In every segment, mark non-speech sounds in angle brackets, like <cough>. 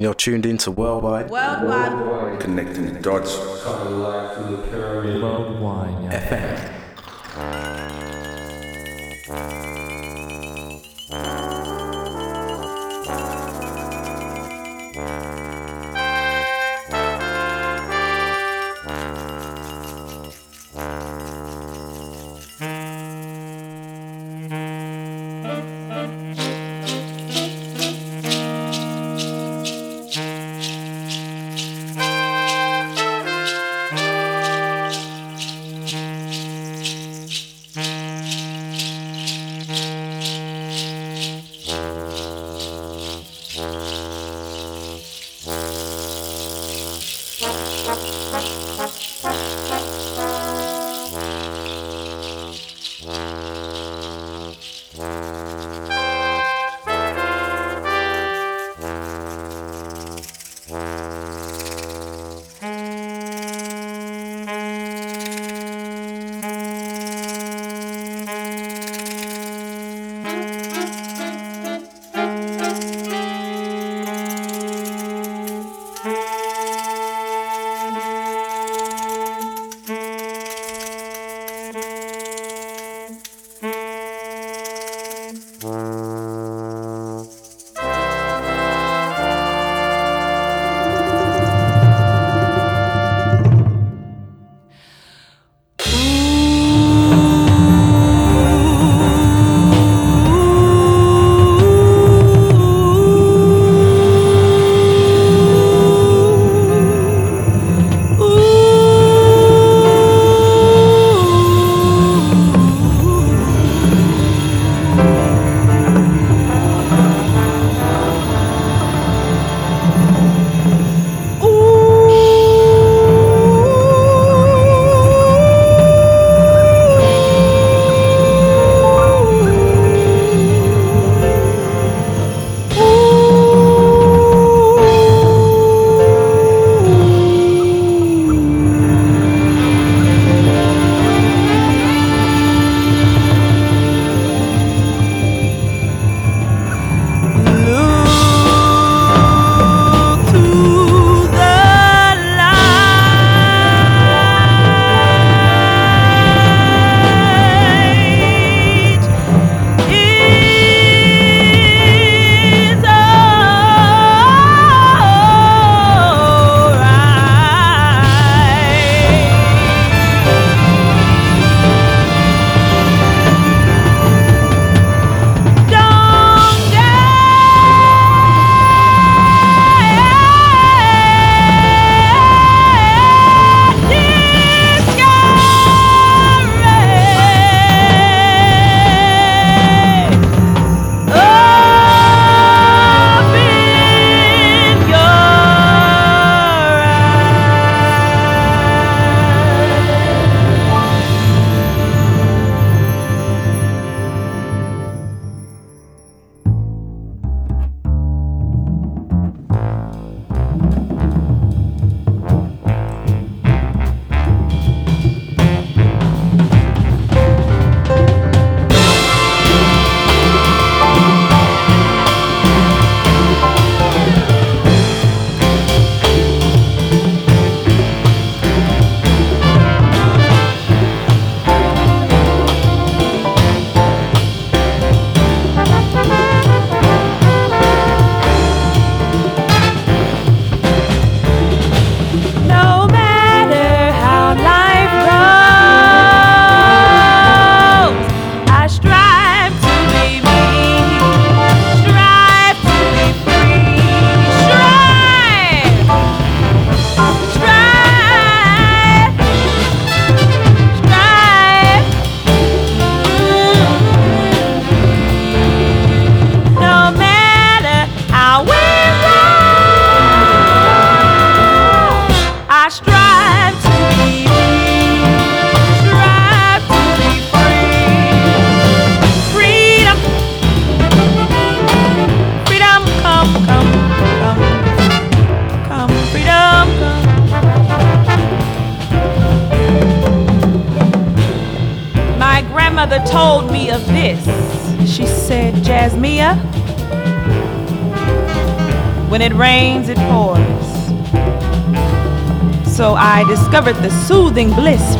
You're tuned into Worldwide. Worldwide. Worldwide. Connecting the dots. Worldwide. FM.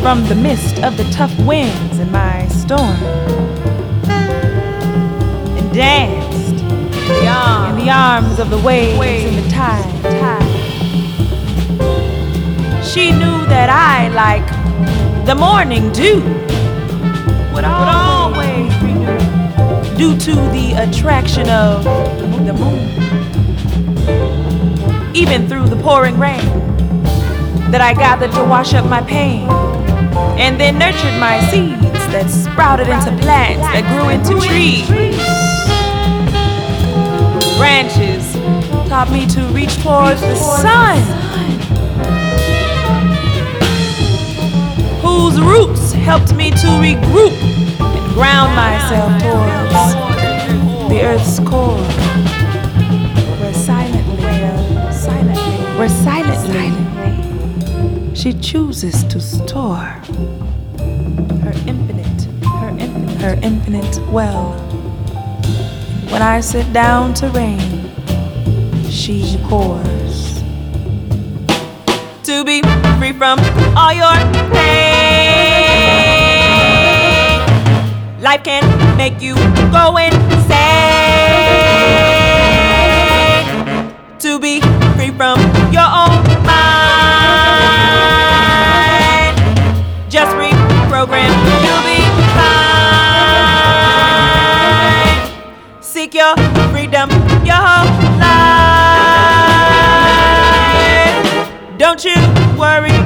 From the mist of the tough winds in my storm. And danced in the arms, of the waves, and the tide. tide. She knew that I, like the morning dew, would always renew due to the attraction of the moon. Even through the pouring rain that I gathered to wash up my pain, and then nurtured my seeds that sprouted into plants that grew into trees. Branches taught me to reach towards the sun, whose roots helped me to regroup and ground myself towards the earth's core, where silently, uh, silently, where silently she chooses to store her infinite, her infinite, her infinite well. When I sit down to rain, she pours. To be free from all your pain, life can make you go insane. To be free from your own worry,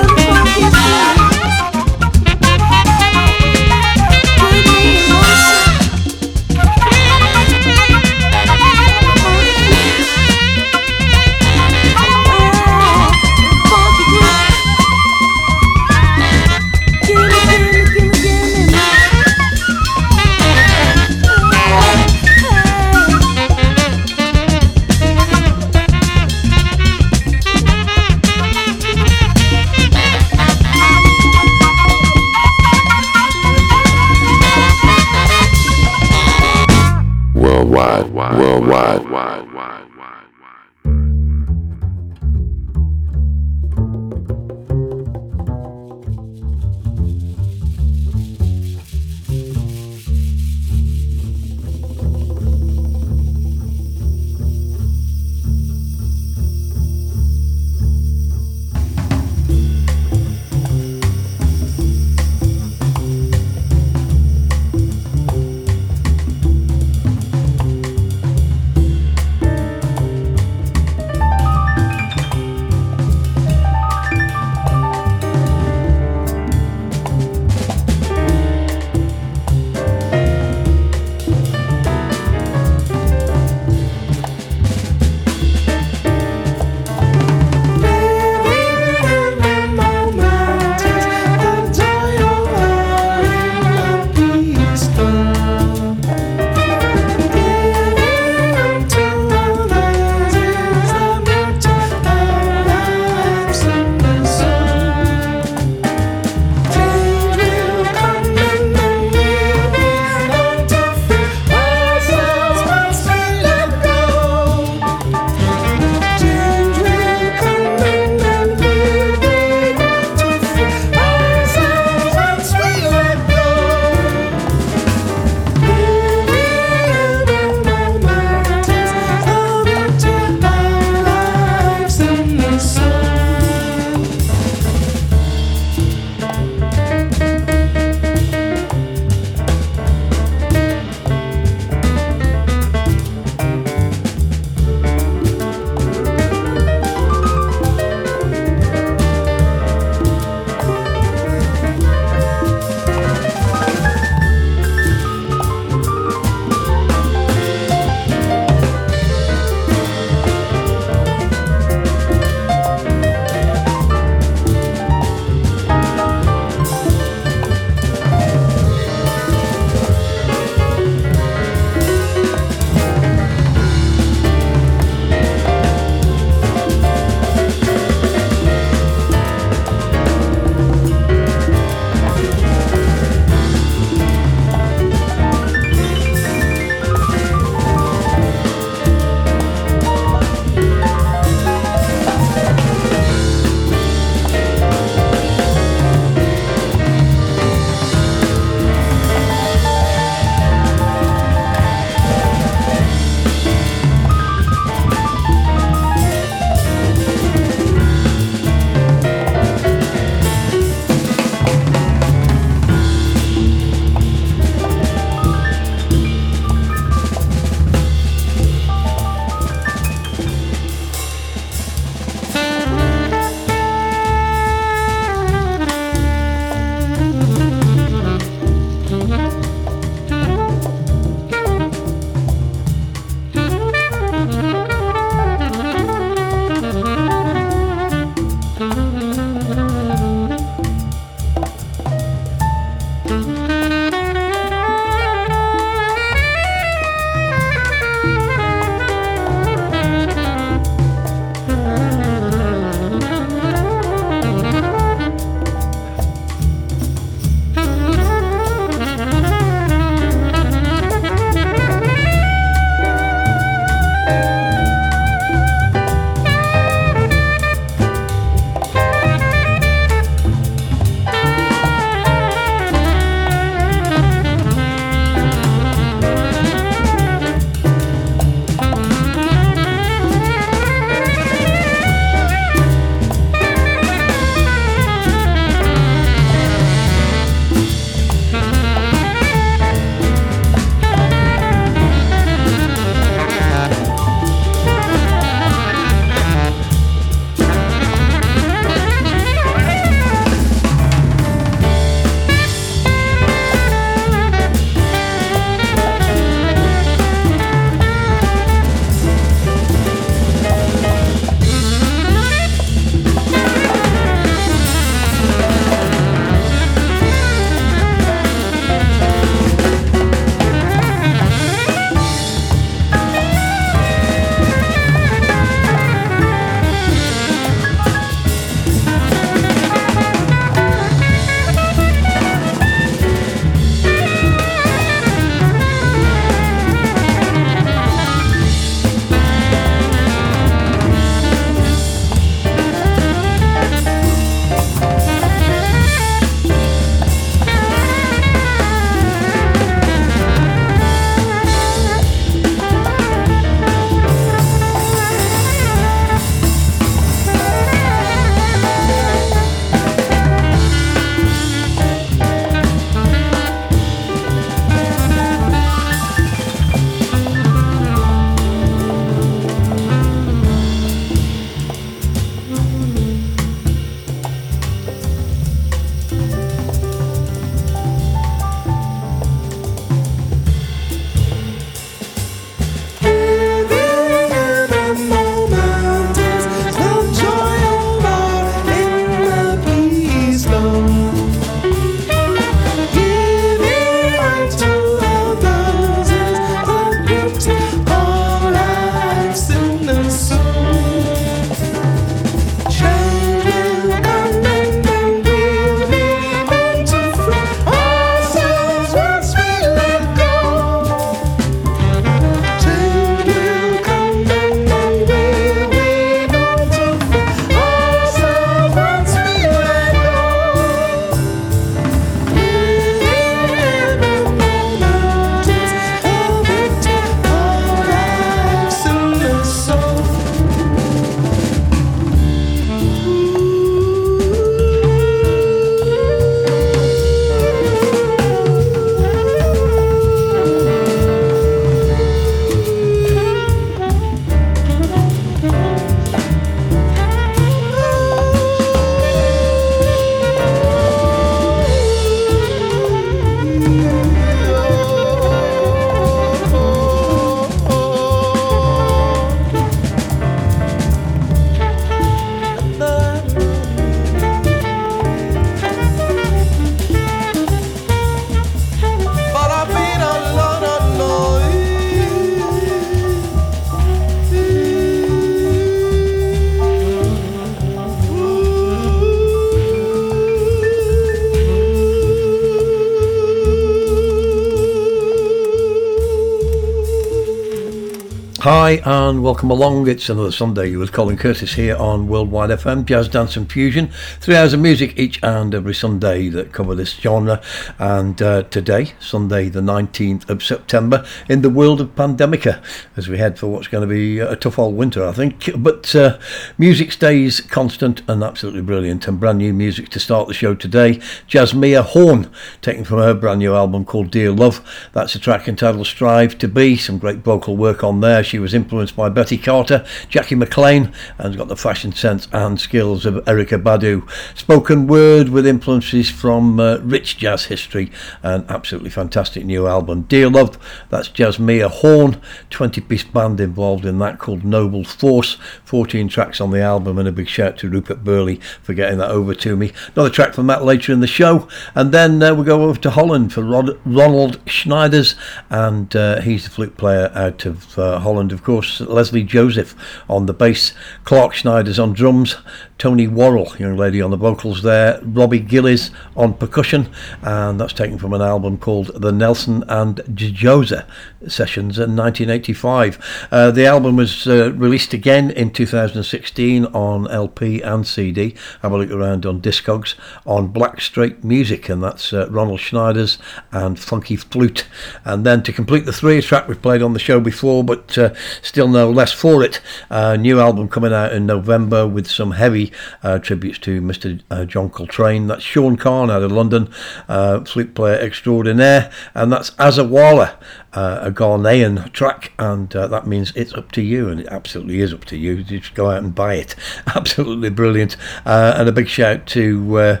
Hi um, and welcome along. It's another Sunday with Colin Curtis here on Worldwide FM, Jazz, Dance and Fusion. Three hours of music each and every Sunday that cover this genre. And uh, today, Sunday the 19th of September, in the world of Pandemica, as we head for what's going to be a tough old winter, I think. But uh, music stays constant and absolutely brilliant. And brand new music to start the show today. Jazzmeia Horn, taken from her brand new album called Dear Love. That's a track entitled Strive to Be. Some great vocal work on there she was influenced by Betty Carter, Jackie McLean, and got the fashion sense and skills of Erykah Badu. Spoken word with influences from uh, rich jazz history. An absolutely fantastic new album. Dear Love, that's Jazzmeia Horn, 20 piece band involved in that called Noble Force. 14 tracks on the album, and a big shout to Rupert Burley for getting that over to me. Another track from that later in the show, and then uh, we go over to Holland for Rod- Ronald Schneiders, and uh, he's the flute player out of uh, Holland, of course, Leslie Joseph on the bass, Clark Schneiders on drums, Tony Worrell, young lady on the vocals there, Robbie Gillies on percussion, and that's taken from an album called The Nelson and Joza Sessions in 1985. Uh, the album was uh, released again in 2016 on LP and CD. Have a look around on Discogs on Black Straight Music, and that's uh, Ronald Schneiders and Funky Flute. And then to complete the three track we've played on the show before, but uh, still no less for it, a new album coming out in November with some heavy uh, tributes to Mr. Uh, John Coltrane. That's Sean Khan out of London, uh, flute player extraordinaire, and that's Azawala uh, a Ghanaian track, and uh, that means it's up to you, and it absolutely is up to you. Just go out and buy it. <laughs> absolutely brilliant. Uh, and a big shout to uh,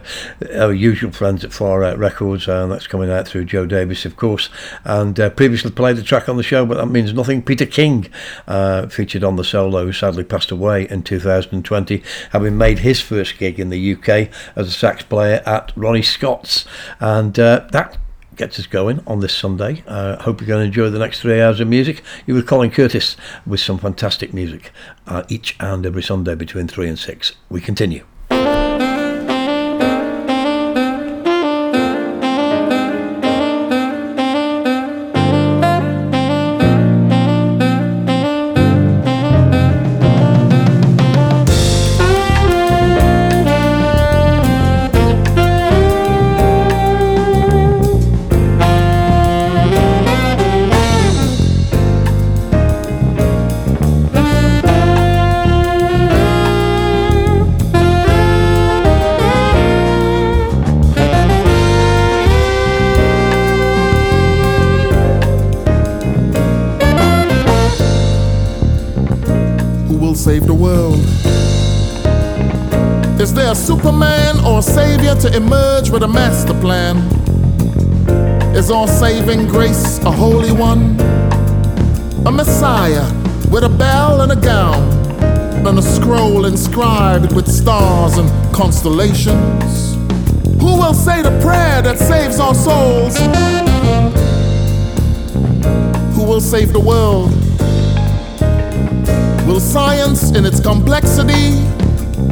our usual friends at Far Out Records, and that's coming out through Joe Davis, of course. And uh, previously played the track on the show, but that means nothing. Peter King uh, featured on the solo, sadly passed away in 2020, having made his first gig in the UK as a sax player at Ronnie Scott's, and that gets us going on this Sunday. Uh, hope you're going to enjoy the next three hours of music. You with Colin Curtis with some fantastic music uh, each and every Sunday between three and six. We continue. Emerge with a master plan? Is all saving grace a holy one? A Messiah with a bell and a gown, and a scroll inscribed with stars and constellations? Who will say the prayer that saves our souls? Who will save the world? Will science in its complexity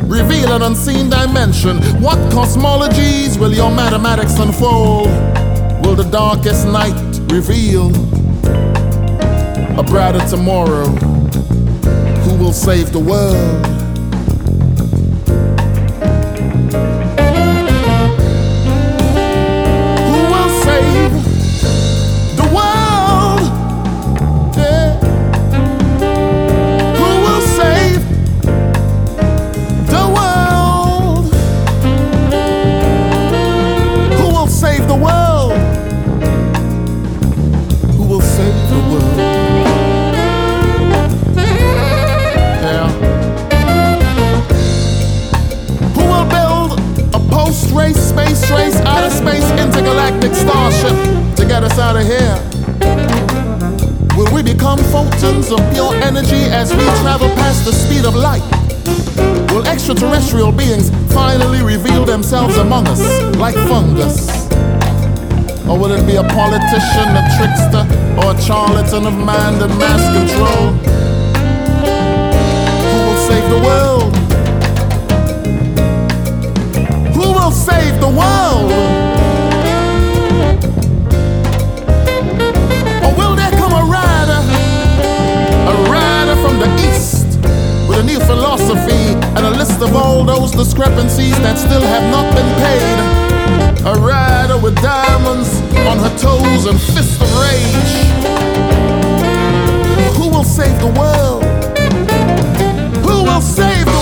reveal an unseen dimension. What cosmologies will your mathematics unfold? Will the darkest night reveal a brighter tomorrow? Who will save the world? Themselves among us like fungus? Or will it be a politician, a trickster, or a charlatan of mind and mass control? Who will save the world? Who will save the world? Of all those discrepancies that still have not been paid. A rider with diamonds on her toes and fists of rage. Who will save the world? Who will save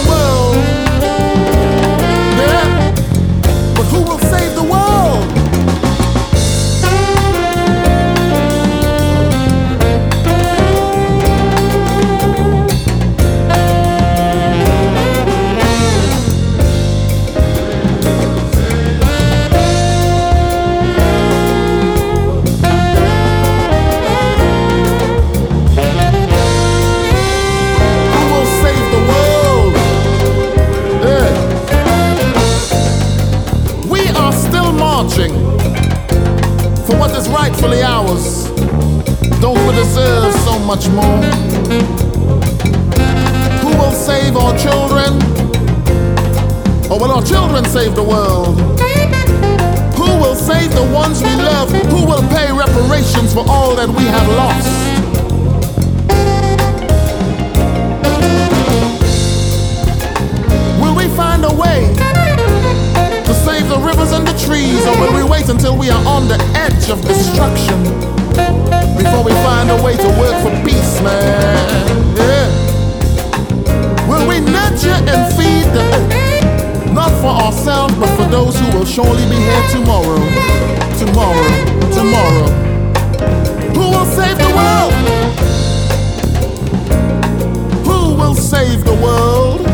rightfully ours. Don't we deserve so much more? Who will save our children? Oh, or will our children save the world? Who will save the ones we love? Who will pay reparations for all that we have lost? Will we find a way? Save the rivers and the trees, or will we wait until we are on the edge of destruction before we find a way to work for peace, man? Yeah. Will we nurture and feed the not for ourselves, but for those who will surely be here tomorrow, tomorrow, tomorrow? Who will save the world? Who will save the world?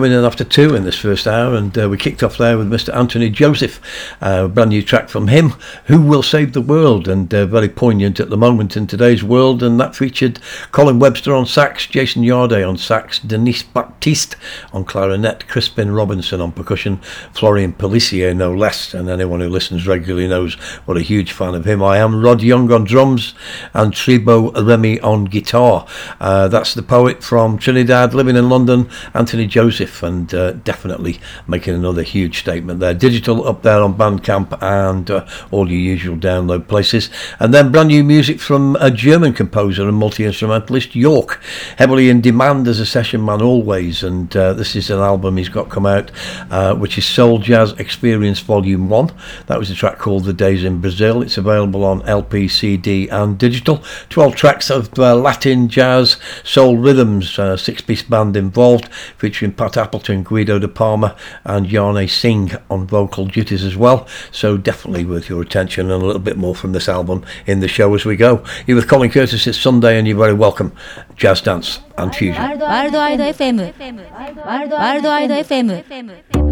Coming in after two in this first hour, and uh, we kicked off there with Mr. Anthony Joseph, uh, a brand new track from him, Who Will Save the World, and uh, very poignant at the moment in today's world. And that featured Colin Webster on sax, Jason Yarde on sax, Denise Baptiste on clarinet, Crispin Robinson on percussion, Florian Pellissier, no less. And anyone who listens regularly knows what a huge fan of him I am. Rod Young on drums, and Thibaut Remy on guitar. Uh, that's the poet from Trinidad, living in London, Anthony Anthony And uh, definitely making another huge statement there. Digital up there on Bandcamp and uh, all your usual download places. And then brand new music from a German composer and multi instrumentalist, York, heavily in demand as a session man always. And uh, this is an album he's got come out, uh, which is Soul Jazz Experience Volume 1. That was a track called The Days in Brazil. It's available on LP, CD, and digital. 12 tracks of uh, Latin, jazz, soul rhythms, uh, six piece band involved, featuring Pat Appleton, Guido de Palma, and Jane Singh on vocal duties as well. So definitely worth your attention and a little bit more from this album in the show as we go. You're with Colin Curtis, it's Sunday, and you're very welcome. Jazz Dance and Fusion. FM FM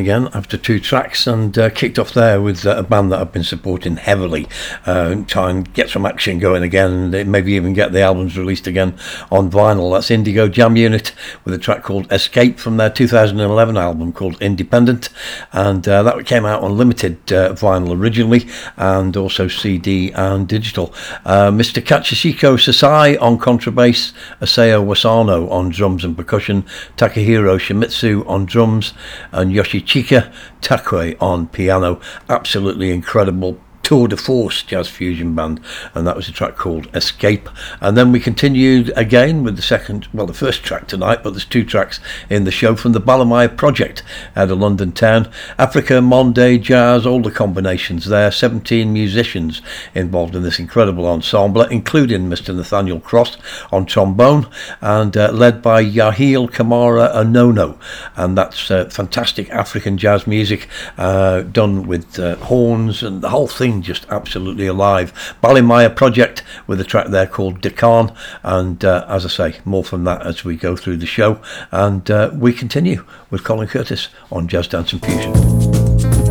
again after two tracks and uh, kicked off there with uh, a band that I've been supporting heavily, uh, try and get some action going again and maybe even get the albums released again on vinyl. That's Indigo Jam Unit with a track called Escape from their 2011 album called Independent, and uh, that came out on limited uh, vinyl originally and also CD and digital. Uh, Mr. Katsuhiko Sasai on contrabass, Isao Wasano on drums and percussion, Takahiro Shimizu on drums, and Yoshichika Tarue on piano. Absolutely incredible tour de force jazz fusion band, and that was a track called Escape. And then we continued again with the second, well, the first track tonight, but there's two tracks in the show from the Balimaya Project out of London town. Africa, Monde, Jazz, all the combinations there. 17 musicians involved in this incredible ensemble, including Mr. Nathaniel Cross on trombone, and uh, led by Yahael Camara Onono. And that's uh, fantastic African jazz music uh, done with uh, horns and the whole thing just absolutely alive. Balimaya Project with a track there called Deccan, and uh, as I say, more from that as we go through the show. And uh, we continue with Colin Curtis on Jazz Dance and Fusion.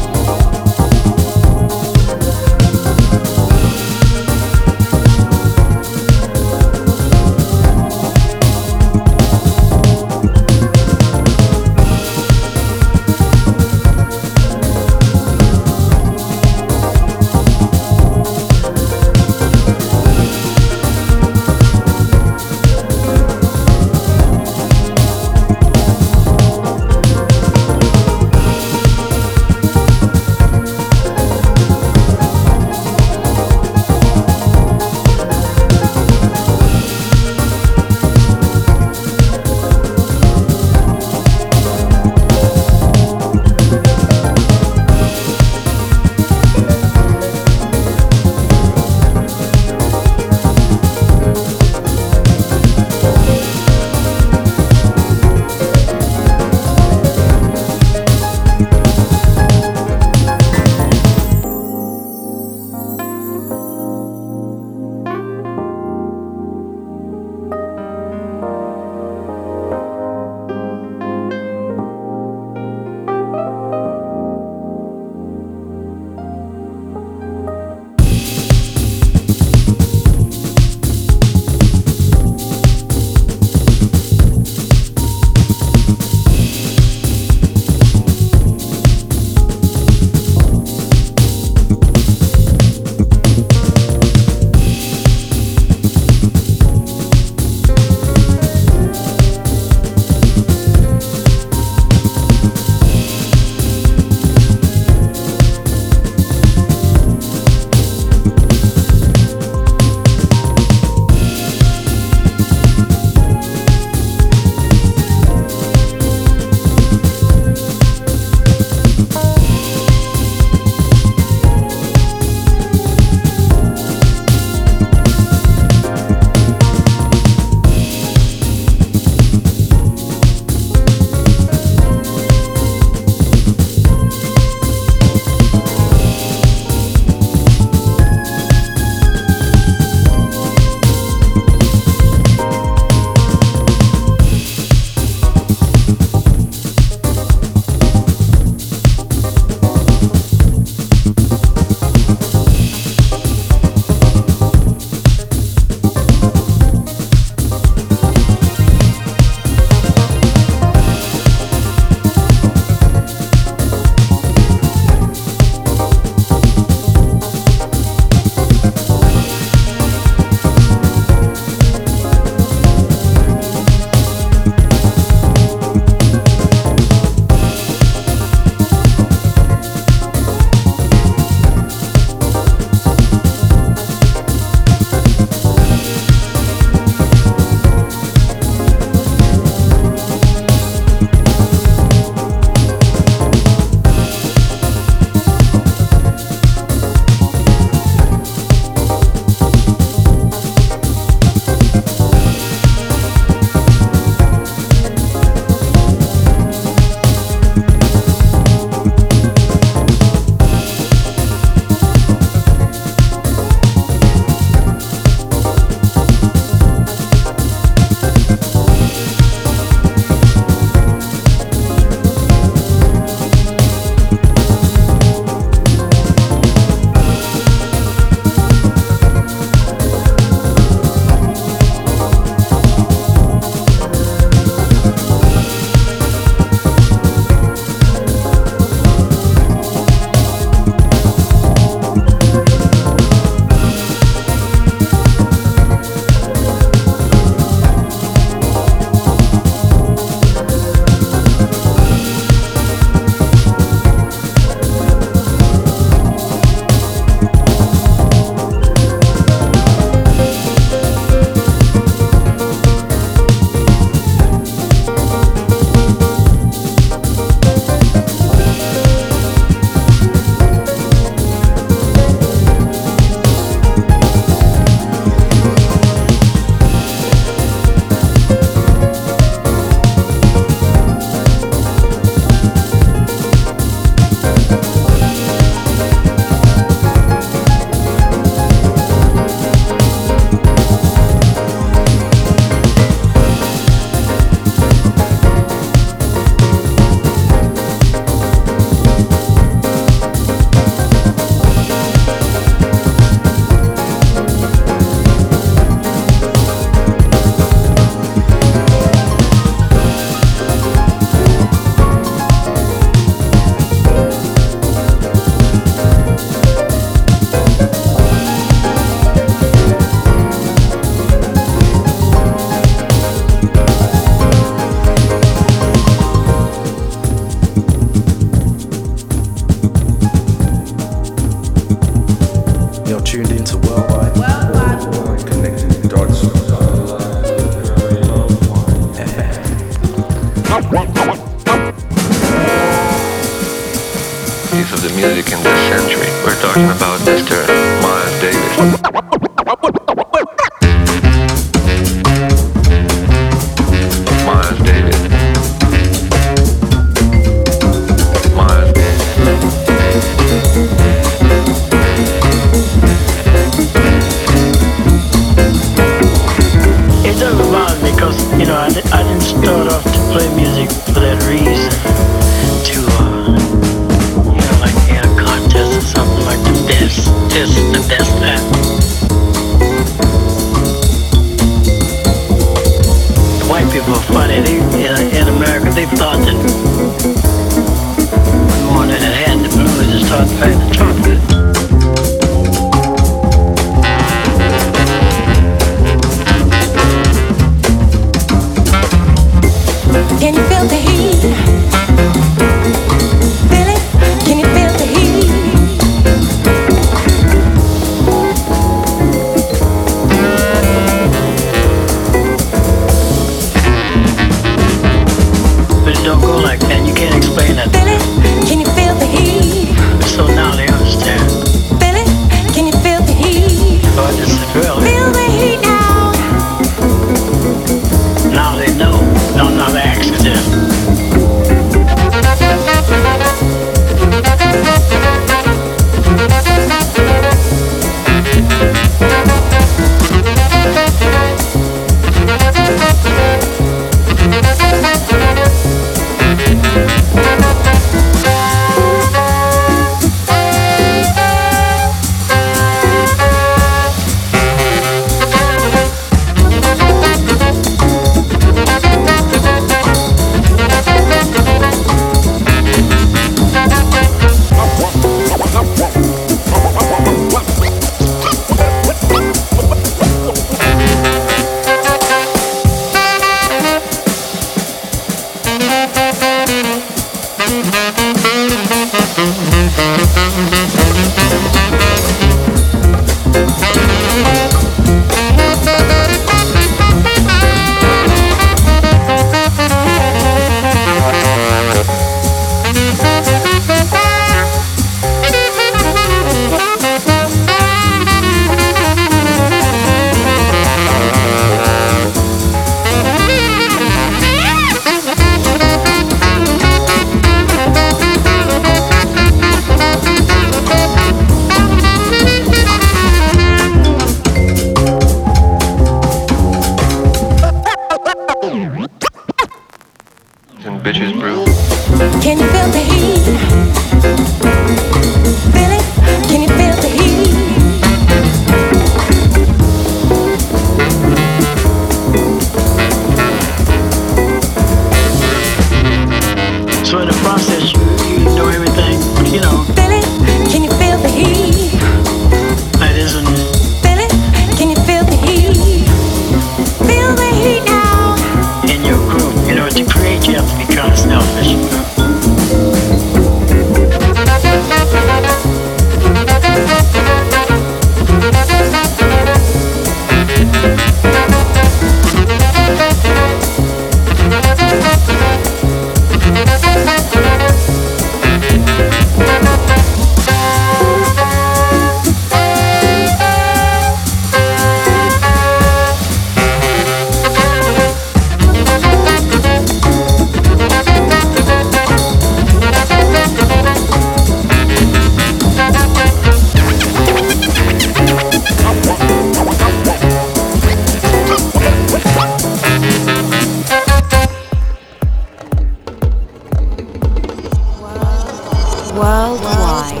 Worldwide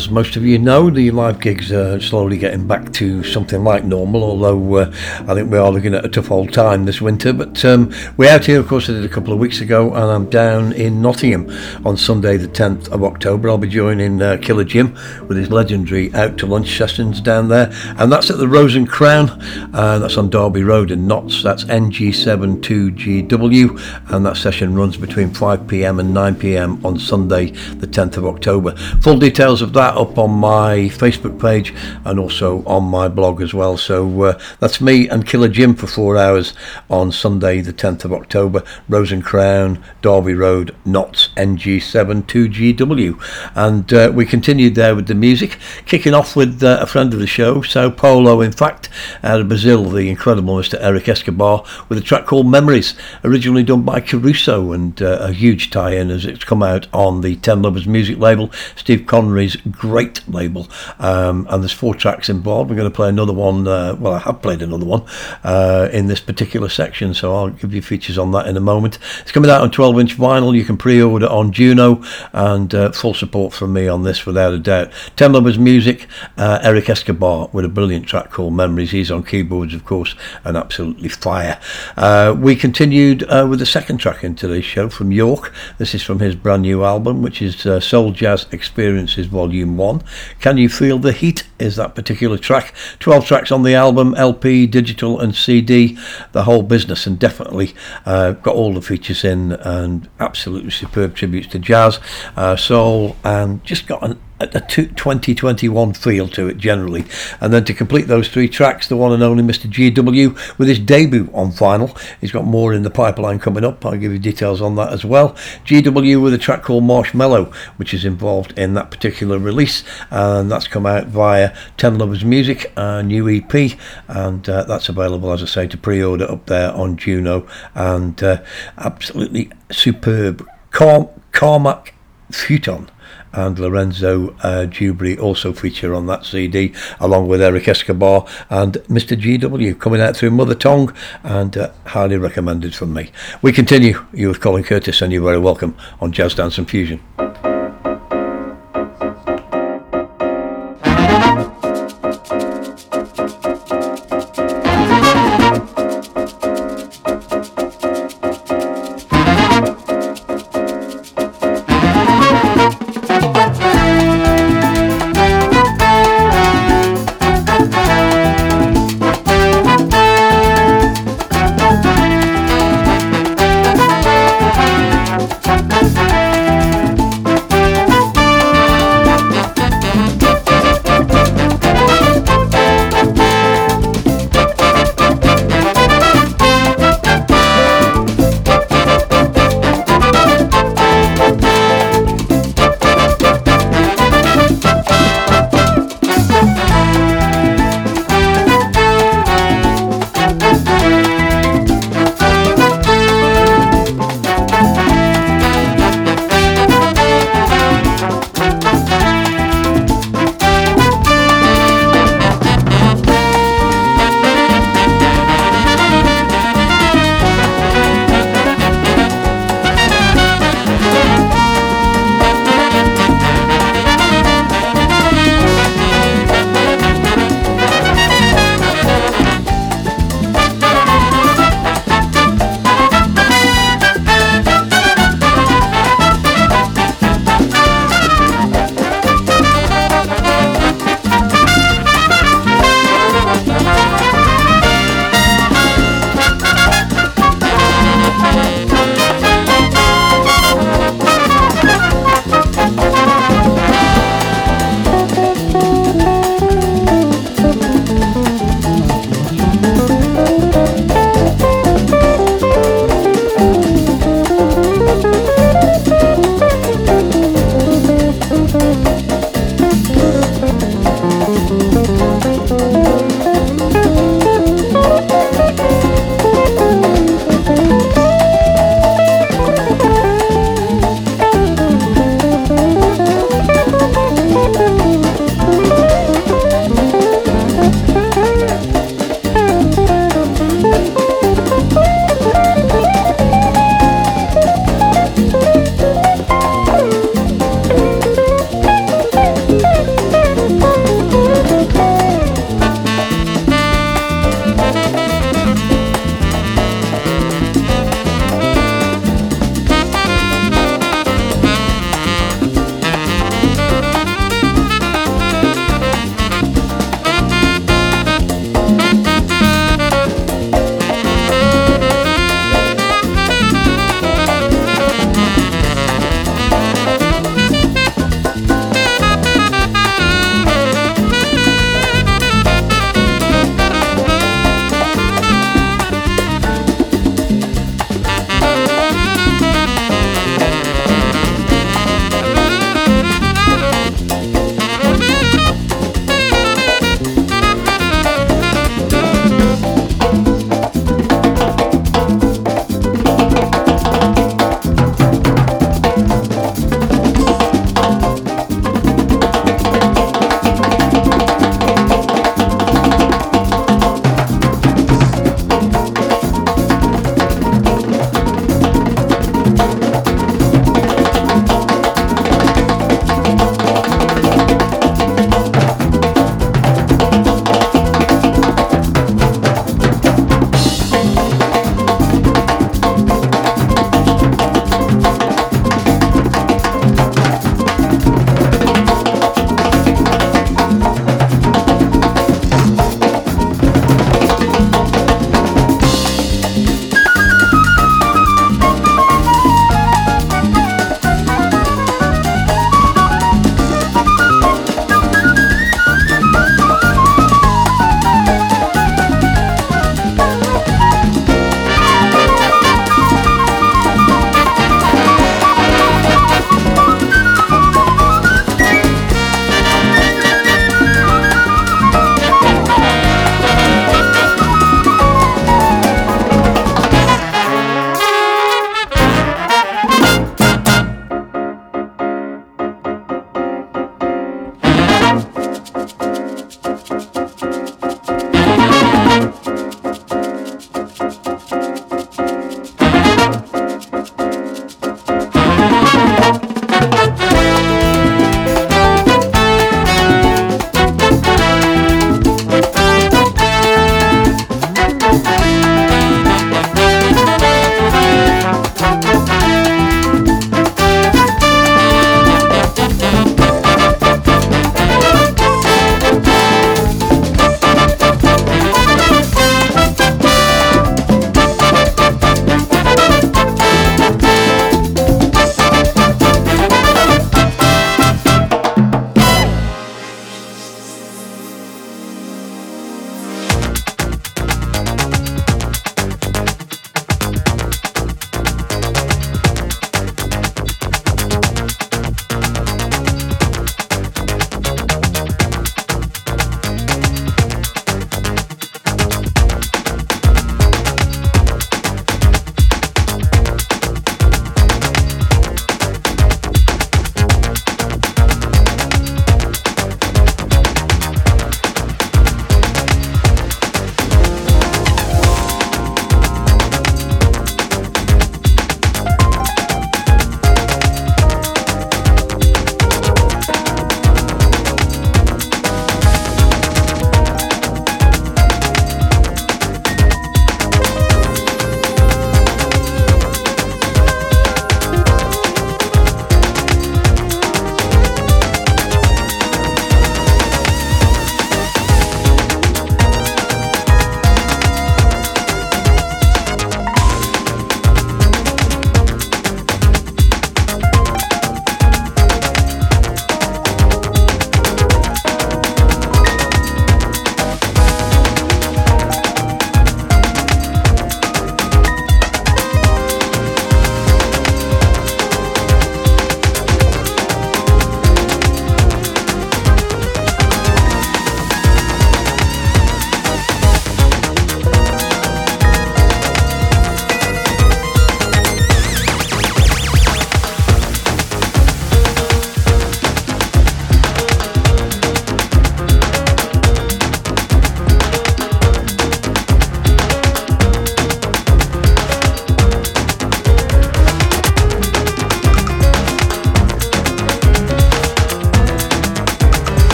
as most of you know, the live gigs are slowly getting back to something like normal, although uh, I think we are looking at a tough old time this winter. But um, we're out here, of course, I did a couple of weeks ago, and I'm down in Nottingham on Sunday, the 10th of October. I'll be joining uh, Killer Jim with his legendary Out to Lunch sessions down there, and that's at the Rose and Crown, uh, that's on Derby Road in Notts. That's NG72GW, and that session runs between 5 pm and 9 pm on Sunday, the 10th of October. Full details of that up on my Facebook page and also on my blog as well. So uh, that's me and Killer Jim for four hours on Sunday, the 10th of October, Rose and Crown, Derby Road, Notts, NG72GW. And uh, we continued there with the music, kicking off with uh, a friend of the show, Sao Paulo, in fact, out of Brazil, the incredible Mr. Eric Escobar, with a track called Memories, originally done by Caruso and uh, a huge tie in as it's come out on the Ten Lovers music label, Steve Connery's great label. Um, and there's four tracks involved. We're going to play another one. Uh, well, I have played another one uh, in this particular section, so I'll give you features on that in a moment. It's coming out on 12 inch vinyl. You can pre order on Juno, and uh, full support from me on this without a doubt. Ten Lovers music, uh, Eric Escobar with a brilliant track called Memories. He's on keyboards, of course, and absolutely fire. Uh, we continued uh, with the second track in today's show from York. This is from his brand new album, which is uh, Soul Jazz Experiences Volume 1. Can You Feel the Heat? Is that particular track. 12 tracks on the album, LP, digital, and CD. The whole business, and definitely got all the features in, and absolutely superb tributes to jazz, uh, soul, and just got an a 2021 feel to it generally. And then to complete those three tracks, the one and only Mr. GW with his debut on vinyl. He's got more in the pipeline coming up. I'll give you details on that as well. GW with a track called Marshmallow, which is involved in that particular release, and that's come out via Ten Lovers Music, a new EP, and uh, that's available, as I say, to pre-order up there on Juno, and uh, absolutely superb. Car- Carmack Futon and Lorenzo uh, also feature on that CD, along with Eric Escobar and Mr. GW coming out through Mother Tongue, and uh, highly recommended from me. We continue. You with Colin Curtis, and you're very welcome on Jazz Dance and Fusion.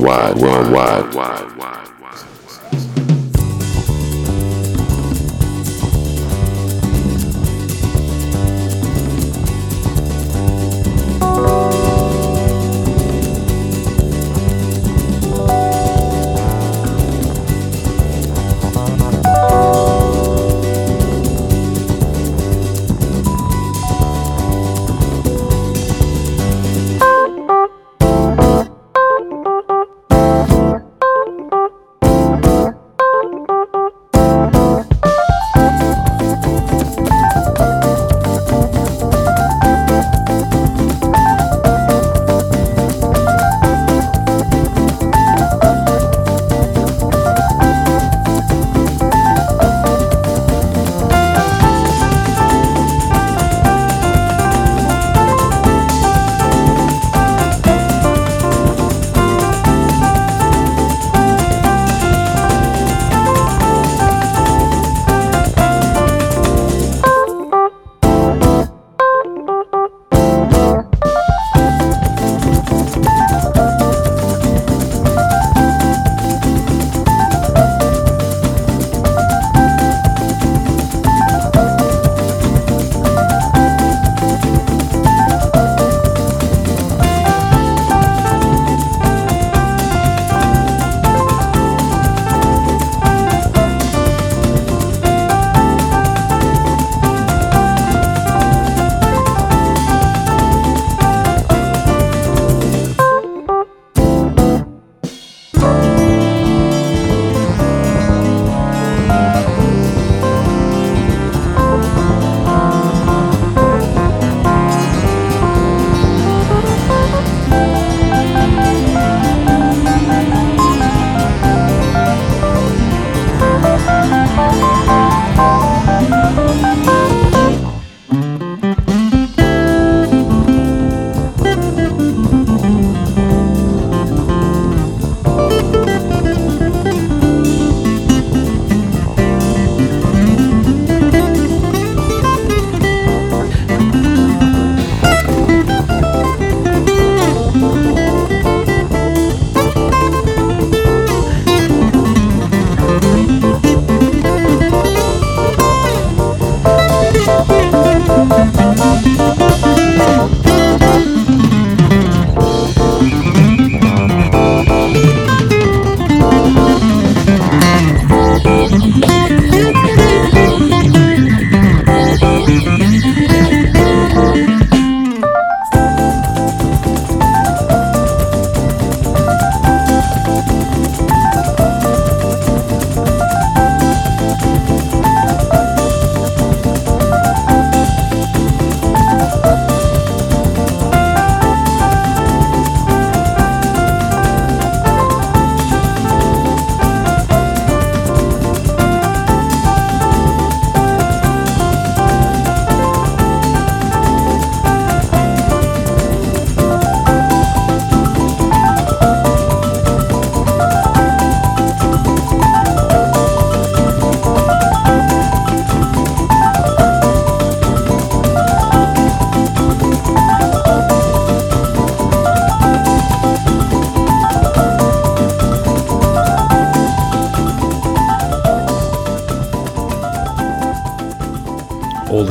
Worldwide, worldwide. all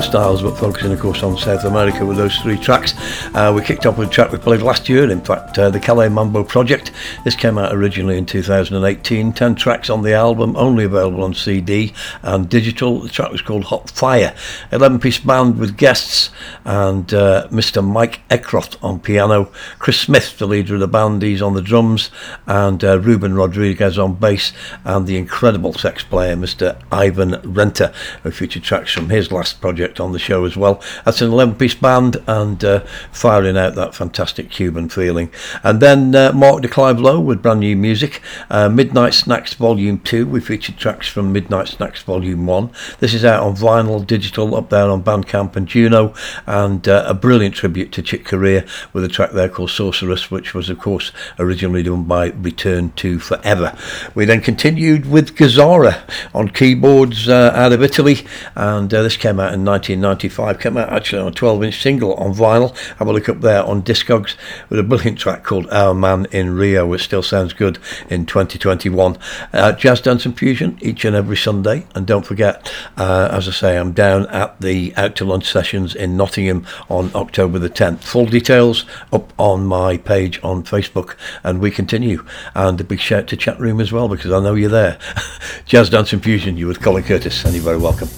styles, but focusing, of course, on South America with those three tracks. Uh, we kicked off with a track we played last year, in fact, uh, the Calais Mambo Project. This came out originally in 2018. Ten tracks on the album, only available on CD and digital. The track was called Hot Fire. 11 piece band with guests and uh, Mr. Mike Eckroth on piano, Chris Smith, the leader of the band, he's on the drums, and uh, Ruben Rodriguez on bass, and the incredible sax player, Mr. Ivan Renta, who featured tracks from his last project on the show as well. That's an 11 piece band and uh, firing out that fantastic Cuban feeling. And then uh, Mark de Clive Lowe with brand new music. Uh, Midnight Snacks Volume 2, we featured tracks from Midnight Snacks Volume 1. This is out on vinyl, digital, up there on Bandcamp and Juno, and uh, a brilliant tribute to Chick Corea with a track there called Sorceress, which was, of course, originally done by Return to Forever. We then continued with Gazzara on keyboards uh, out of Italy, and uh, this came out in 1995. Came out actually on a 12 inch single on vinyl. Have a look up there on Discogs with a brilliant track called Our Man in Rio, which still sounds good in 2021. Uh, Jazz Dance and Fusion each and every Sunday. And don't forget, uh, as I say, I'm down at the Out to Lunch sessions in Nottingham on October the 10th. Full details up on my page on Facebook. And we continue. And a big shout to chat room as well because I know you're there. <laughs> Jazz Dance and Fusion, you with Colin Curtis, and you're very welcome.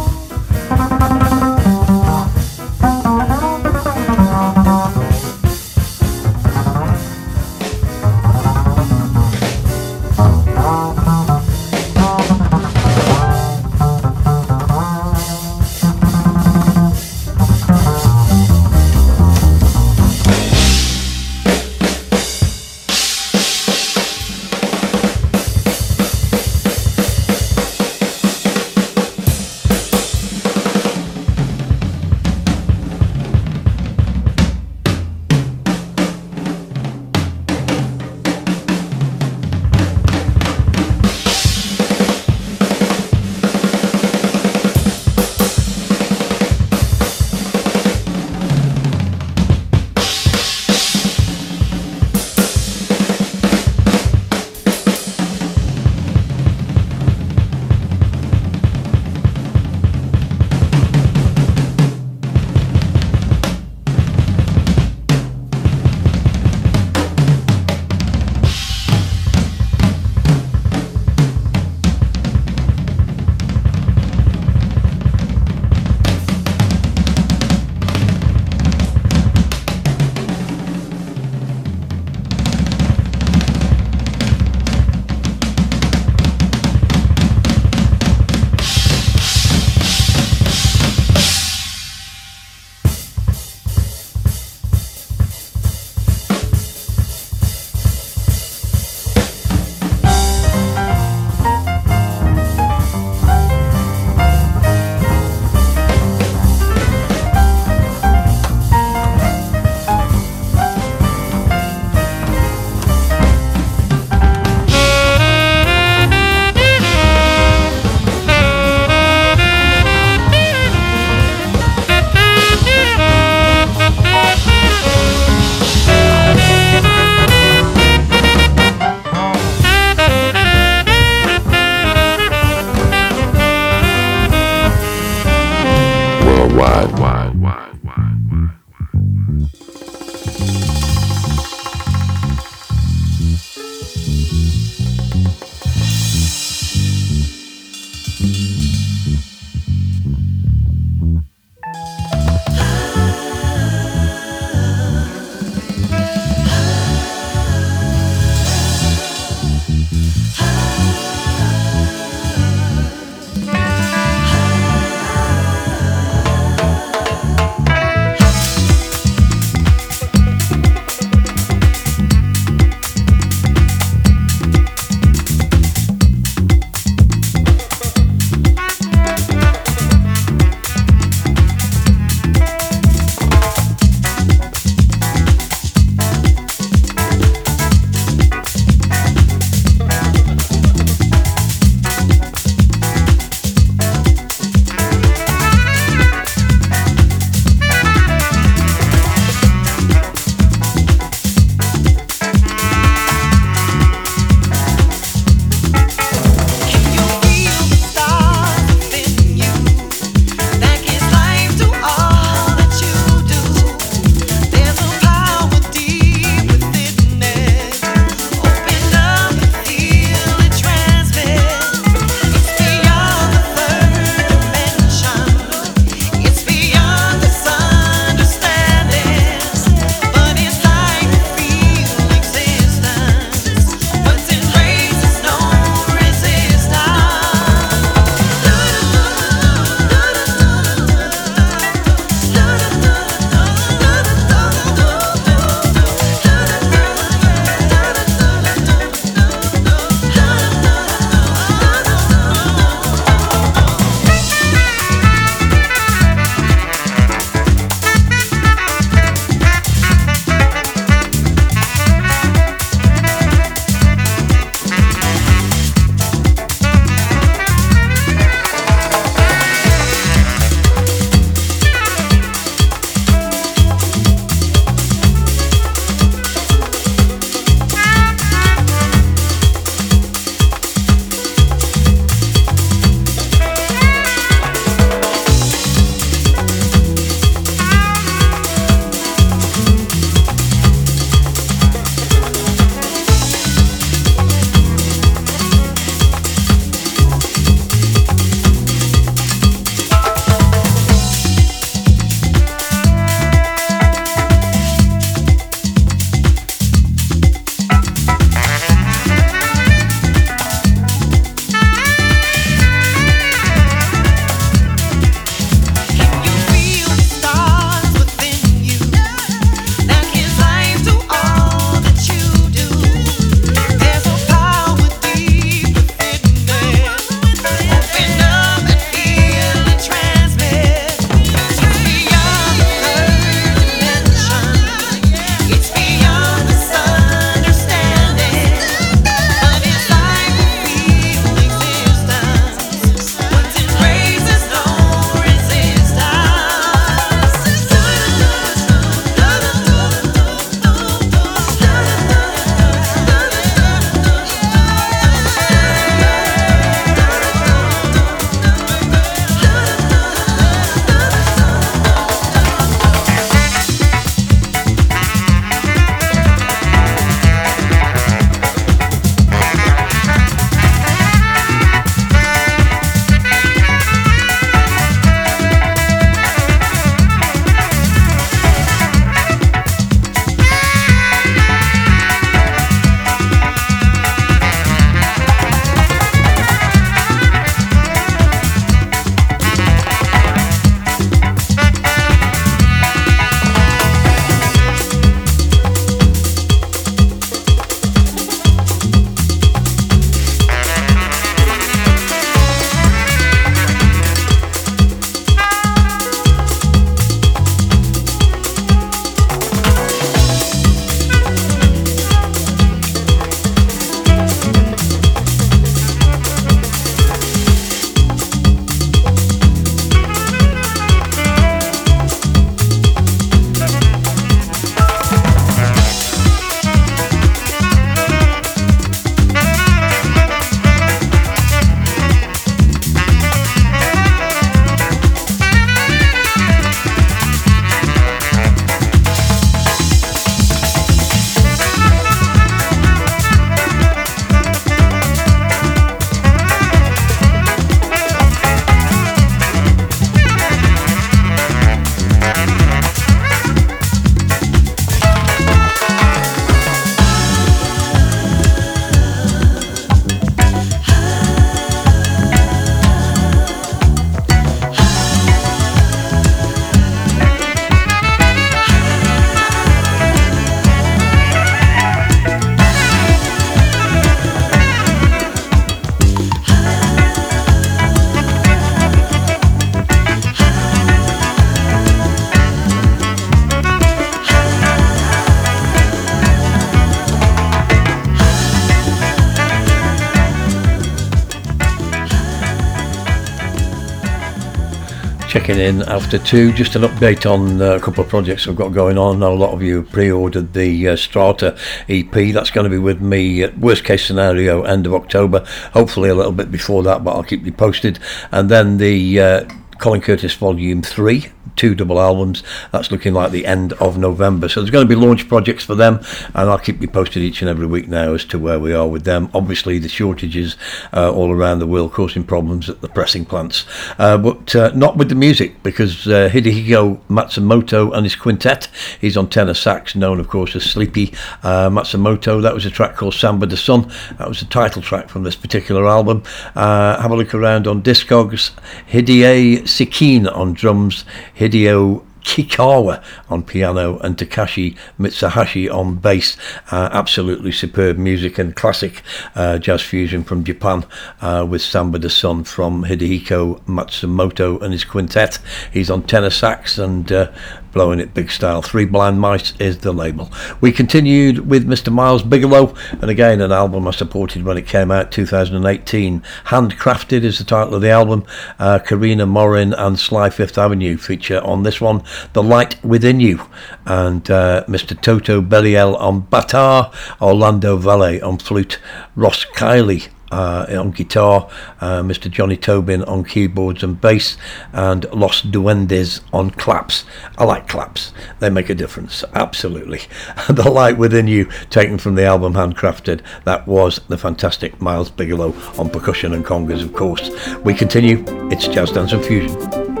In after two. Just an update on uh, a couple of projects I've got going on. A lot of you pre-ordered the uh, Strata EP. That's going to be with me at worst case scenario end of October. Hopefully a little bit before that, but I'll keep you posted. And then the uh, Colin Curtis Volume 3 two double albums. That's looking like the end of November. So there's going to be launch projects for them, and I'll keep you posted each and every week now as to where we are with them. Obviously, the shortages uh, all around the world causing problems at the pressing plants, uh, but uh, not with the music because uh, Hidehiko Matsumoto and his quintet. He's on tenor sax, known of course as Sleepy uh, Matsumoto. That was a track called Samba de Sun. That was the title track from this particular album. Uh, have a look around on Discogs. Hidie Sikin on drums. Hideo Ichikawa on piano and Takashi Mizuhashi on bass. Uh, absolutely superb music and classic uh, jazz fusion from Japan uh, with Samba de Sun from Hidehiko Matsumoto and his quintet. He's on tenor sax and uh, blowing it big style. Three Blind Mice is the label. We continued with Mr. Miles Bigelow, and again, an album I supported when it came out 2018. Handcrafted is the title of the album. Uh, Karina Morin and Sly Fifth Avenue feature on this one. The Light Within You, and uh, Mr. Toto Belial on batá, Orlando Valle on flute, Ross Kiley uh, on guitar, uh, Mr. Johnny Tobin on keyboards and bass, and Los Duendes on claps. I like claps, they make a difference, absolutely. <laughs> the Light Within You, taken from the album Handcrafted, that was the fantastic Miles Bigelow on percussion and congas, of course. We continue, it's Jazz Dance and Fusion.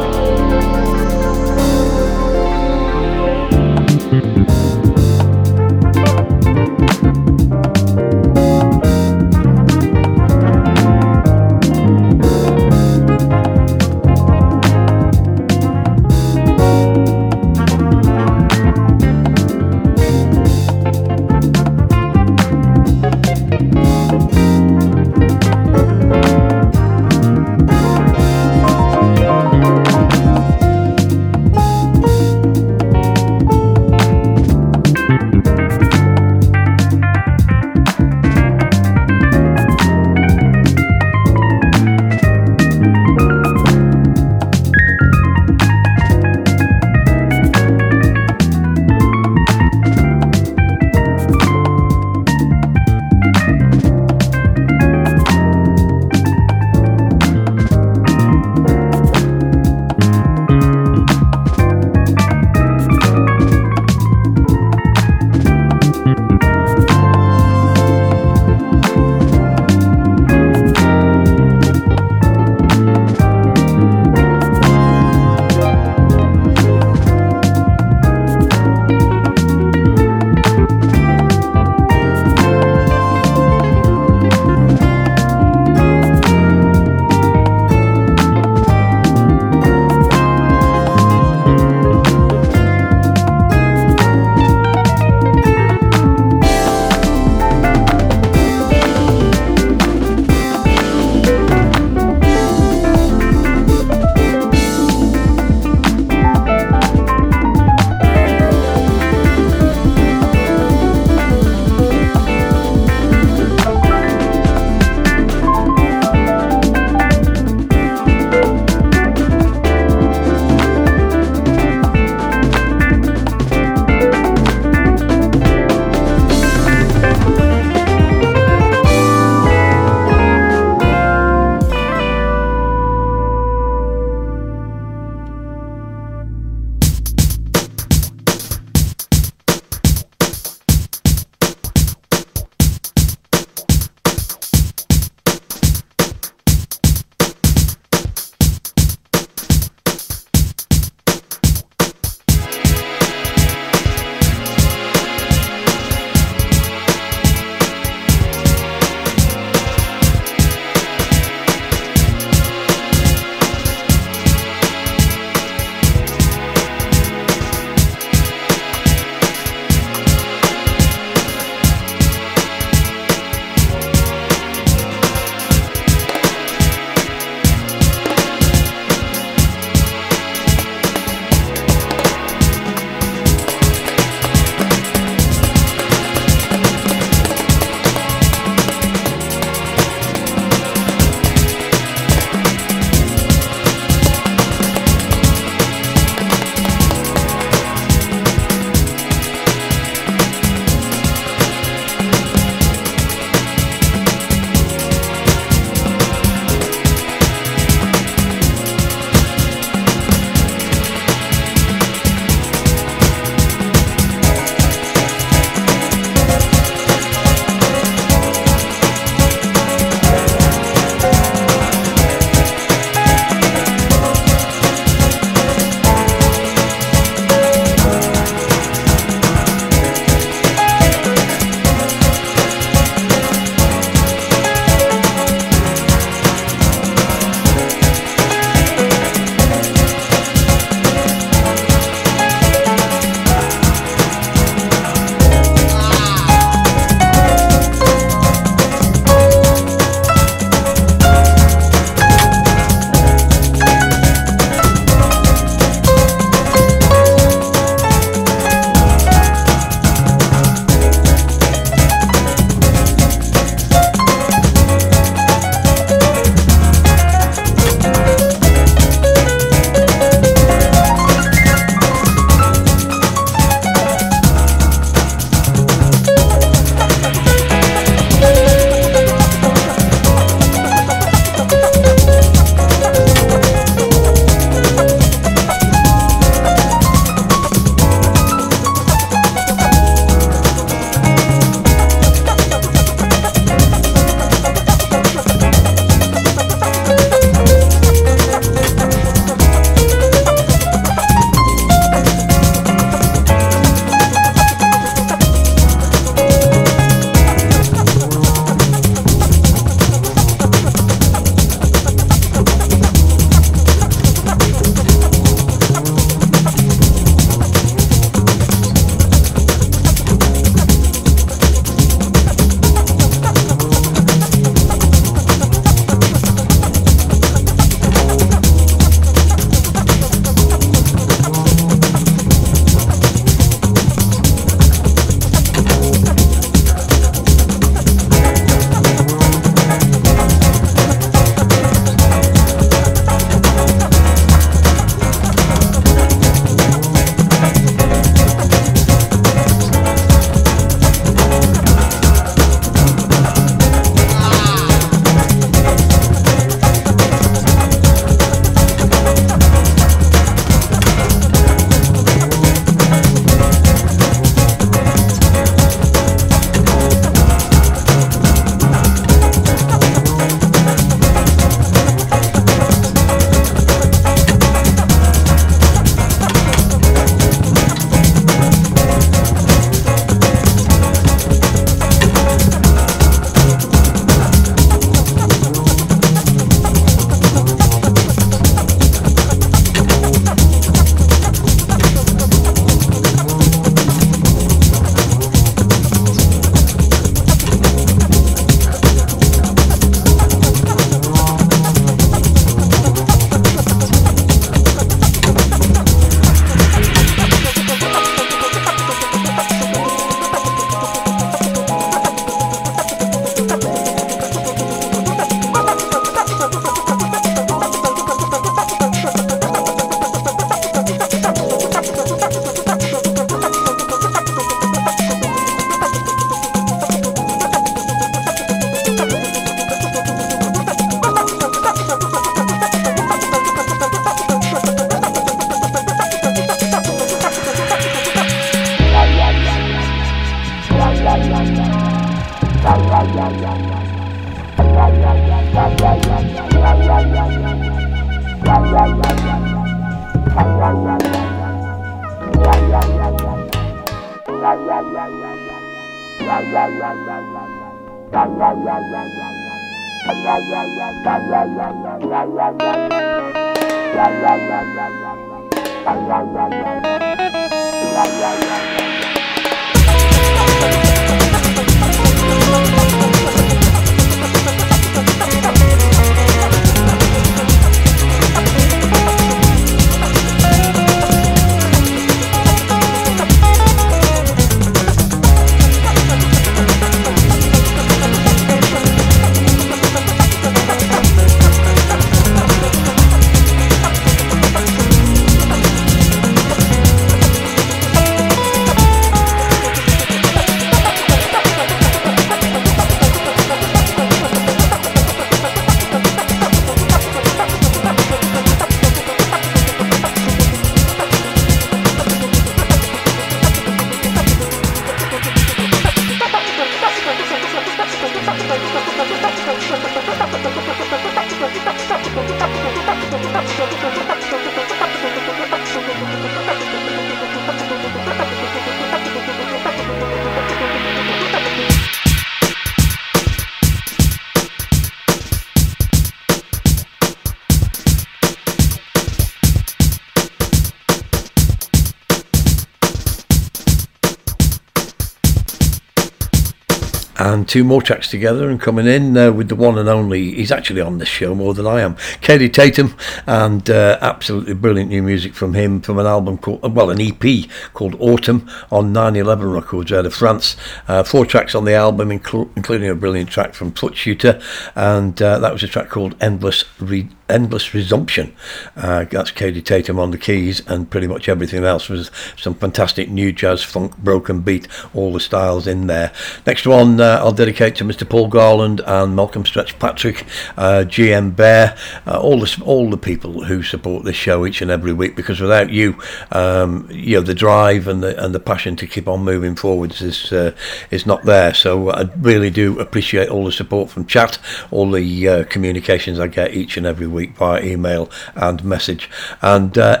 Two more tracks together and coming in uh, with the one and only he's actually on this show more than I am Kaidi Tatum, and uh, absolutely brilliant new music from him from an album called well an EP called Autumn on 911 Records out of France. Uh, four tracks on the album inclu- including a brilliant track from Foot Shooter and uh, that was a track called Endless Re- Endless Resumption. Uh, that's Kaidi Tatum on the keys, and pretty much everything else was some fantastic new jazz, funk, broken beat, all the styles in there. Next one uh, I'll dedicate to Mr. Paul Garland and Malcolm Stretch Patrick, uh, GM Bear, uh, all the all the people who support this show each and every week. Because without you, um, you know the drive and the and the passion to keep on moving forwards is uh, is not there. So I really do appreciate all the support from chat, all the uh, communications I get each and every week week via email and message. And uh,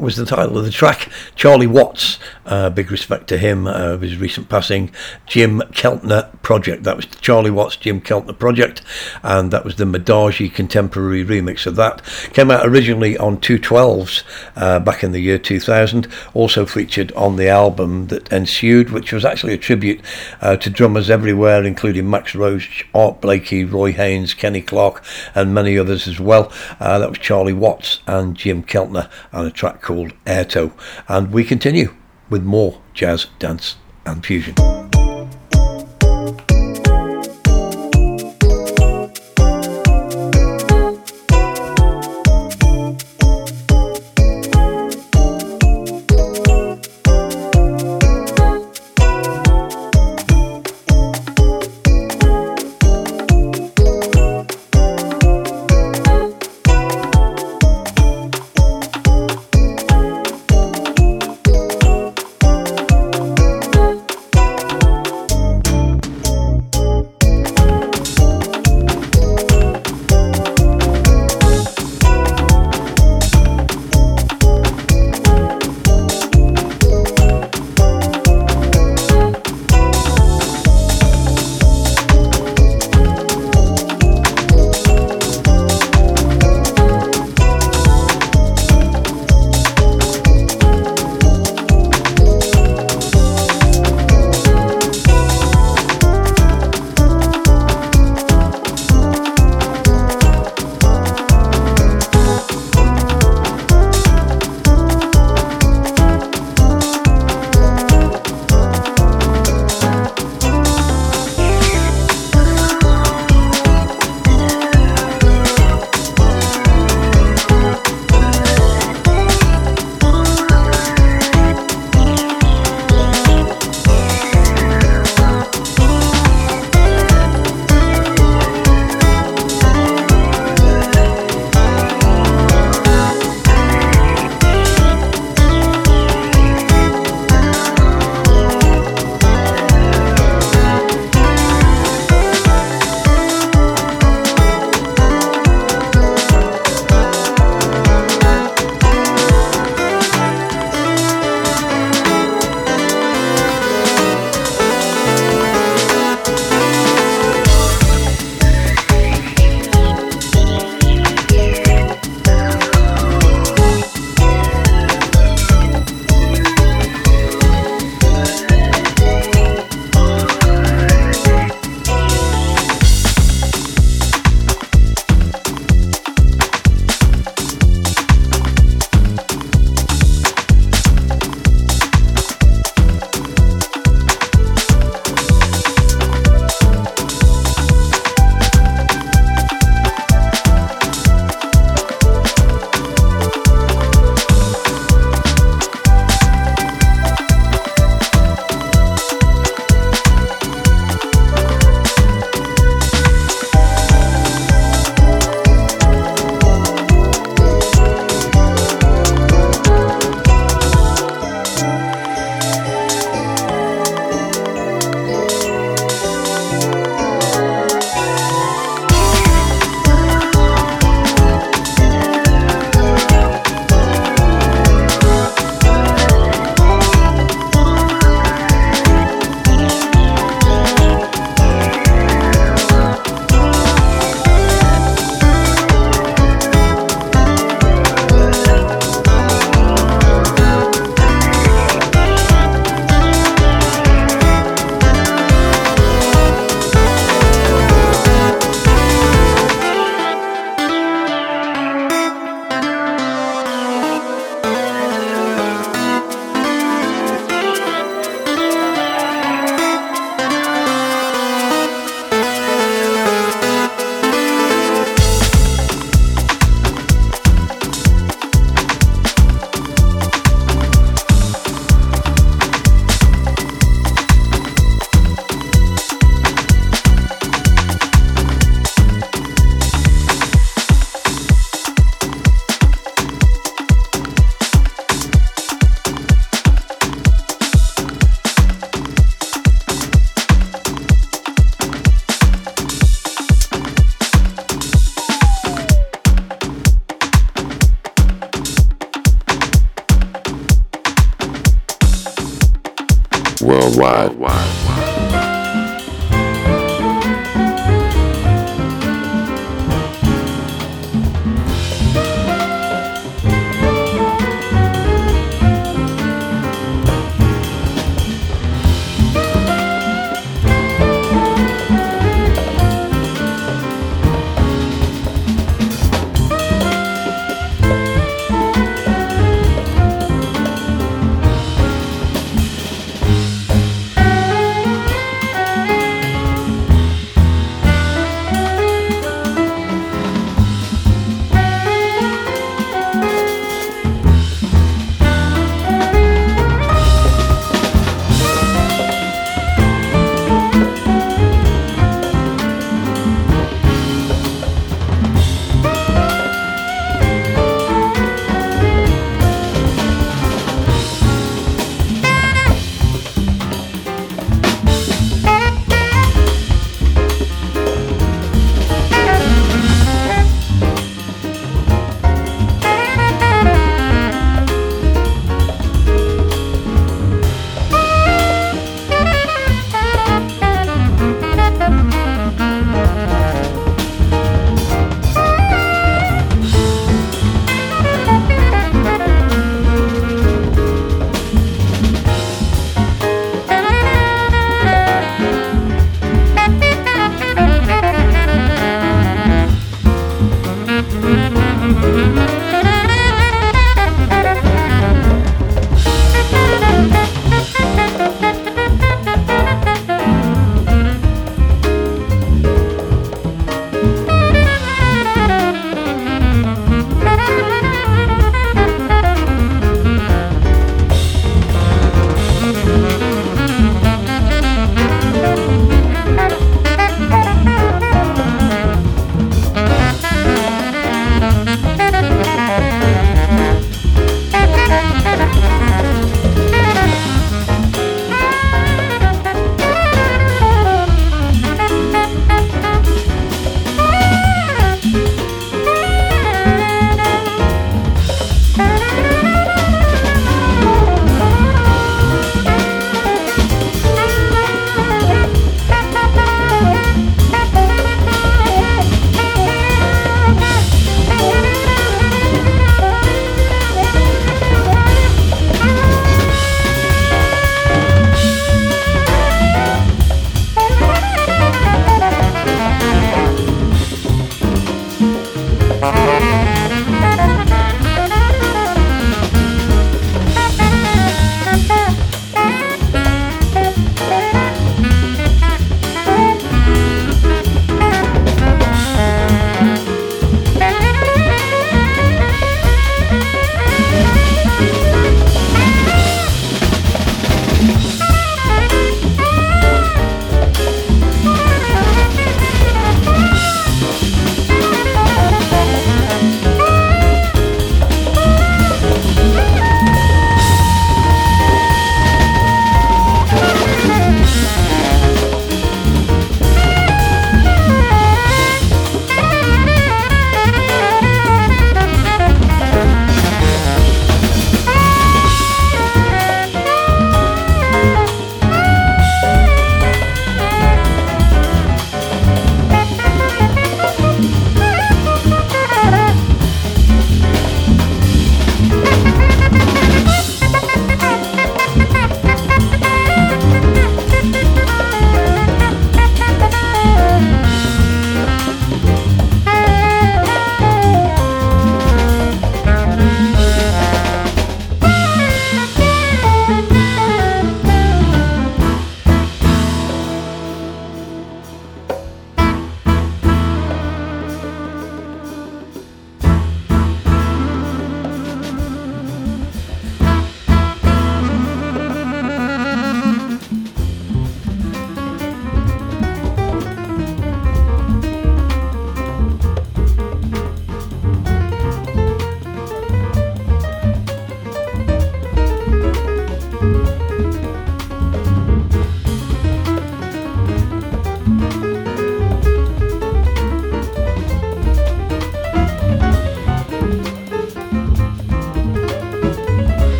was the title of the track. Charlie Watts, uh, big respect to him uh, of his recent passing. Jim Keltner Project, that was Charlie Watts' Jim Keltner Project, and that was the Modaji contemporary remix of that. Came out originally on 212s uh, back in the year 2000, also featured on the album that ensued, which was actually a tribute uh, to drummers everywhere, including Max Roach, Art Blakey, Roy Haynes, Kenny Clarke, and many others as well well. Uh, that was Charlie Watts and Jim Keltner and a track called Airto. And we continue with more jazz, dance, and fusion.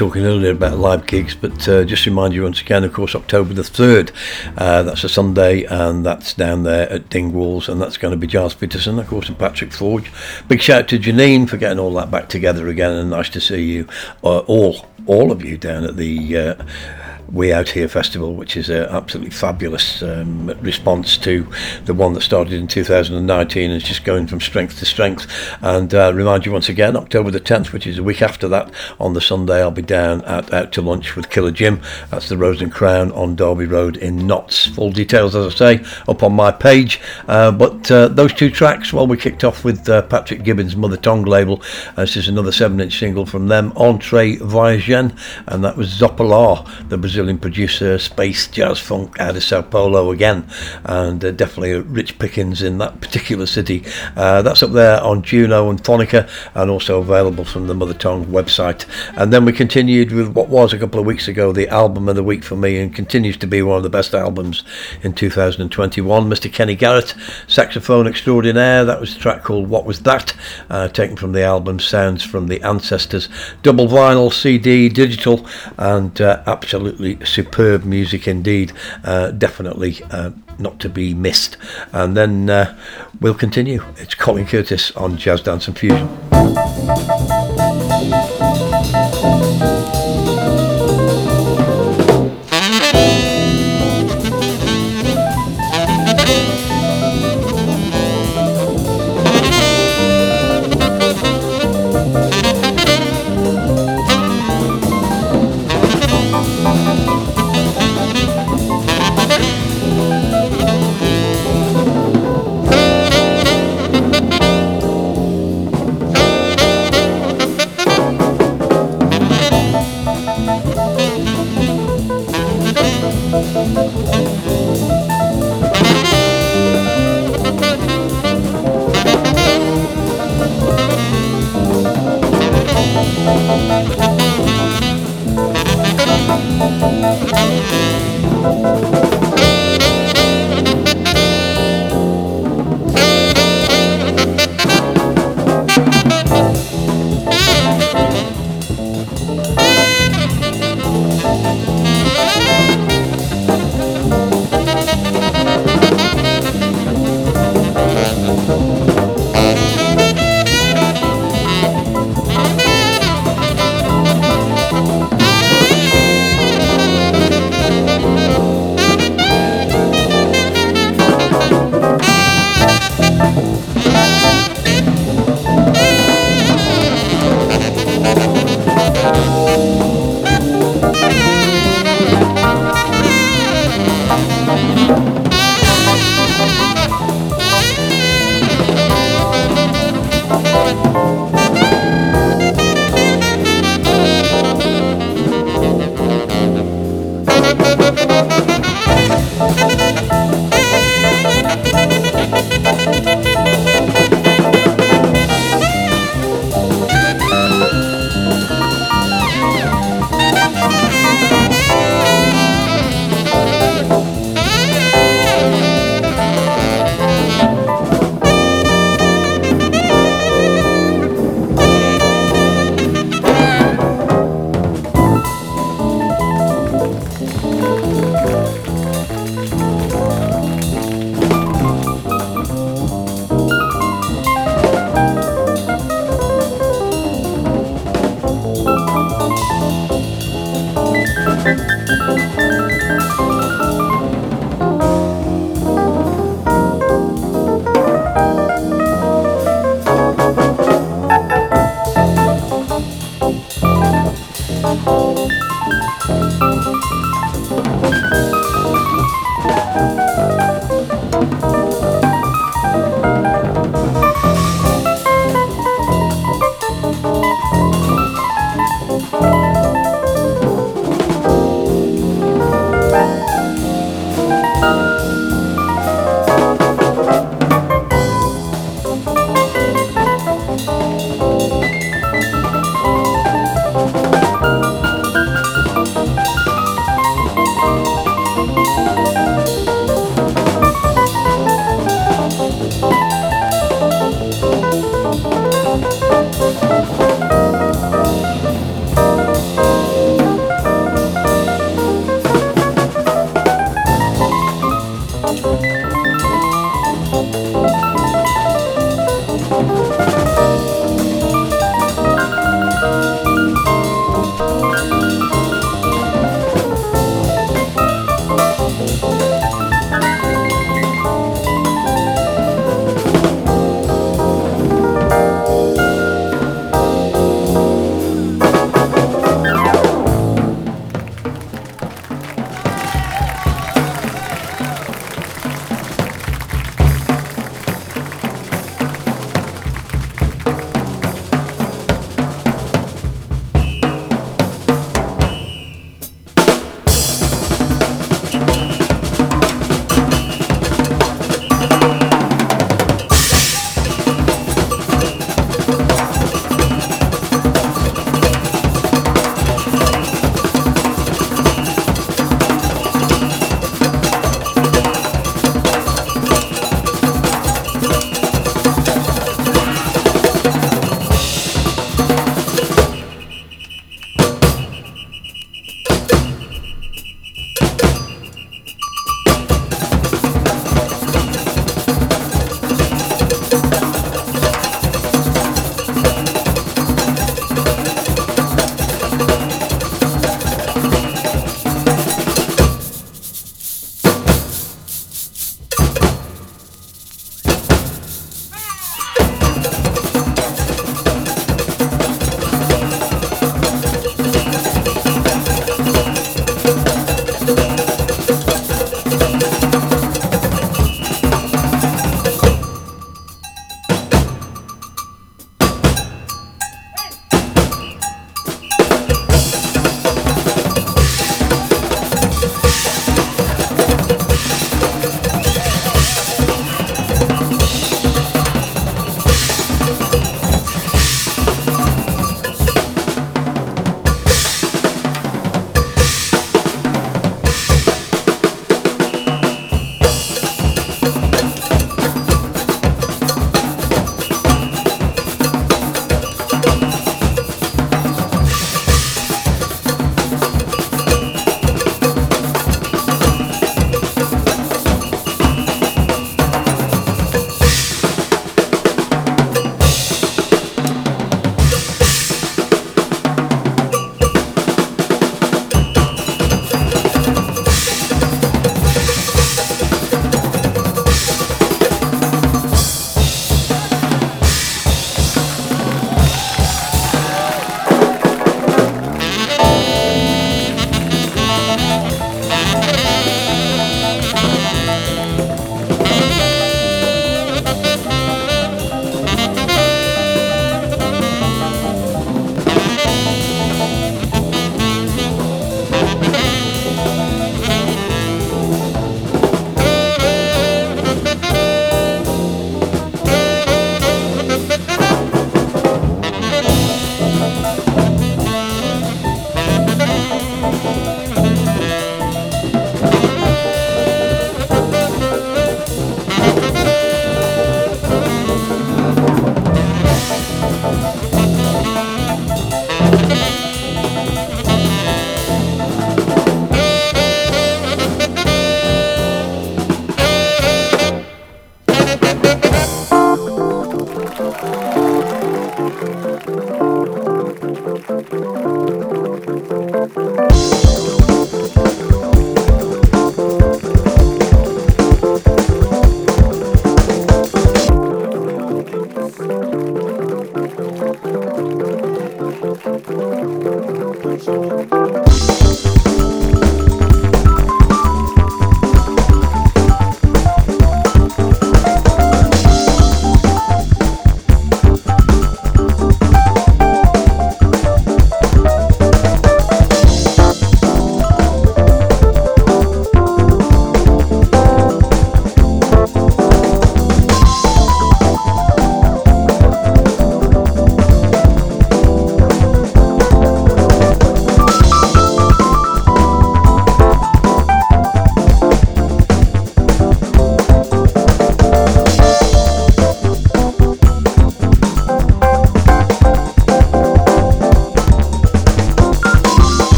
Talking earlier about live gigs, but uh, just remind you once again, of course, October the 3rd, uh, that's a Sunday, and that's down there at Dingwalls, and that's going to be Gilles Peterson, of course, and Patrick Forge. Big shout out to Janine for getting all that back together again, and nice to see you, uh, all, all of you down at the uh, we Out Here Festival, which is an absolutely fabulous um, response to the one that started in 2019 and is just going from strength to strength. And uh, remind you once again, October the 10th, which is a week after that, on the Sunday, I'll be down at Out to Lunch with Killer Jim. That's the Rose and Crown on Derby Road in Notts. Full details, as I say, up on my page. Uh, but uh, those two tracks, well, we kicked off with uh, Patrick Gibbons' Mother Tongue label. Uh, this is another 7 inch single from them, Entree Voyagien, and that was Zopelar, the Brazilian Brazilian producer, space jazz funk out of Sao Paulo again, and uh, definitely rich pickings in that particular city. Uh, that's up there on Juno and Phonica, and also available from the Mother Tongue website. And then we continued with what was a couple of weeks ago the album of the week for me, and continues to be one of the best albums in 2021. Mr. Kenny Garrett, saxophone extraordinaire. That was a track called What Was That, uh, taken from the album Sounds from the Ancestors. Double vinyl, CD, digital, and uh, absolutely superb music indeed. Uh, definitely uh, not to be missed. And then uh, we'll continue. It's Colin Curtis on Jazz Dance and Fusion.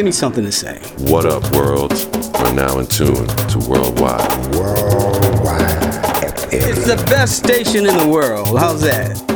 Give me something to say. What up, world? We're now in tune to Worldwide. Worldwide. It's the best station in the world. How's that?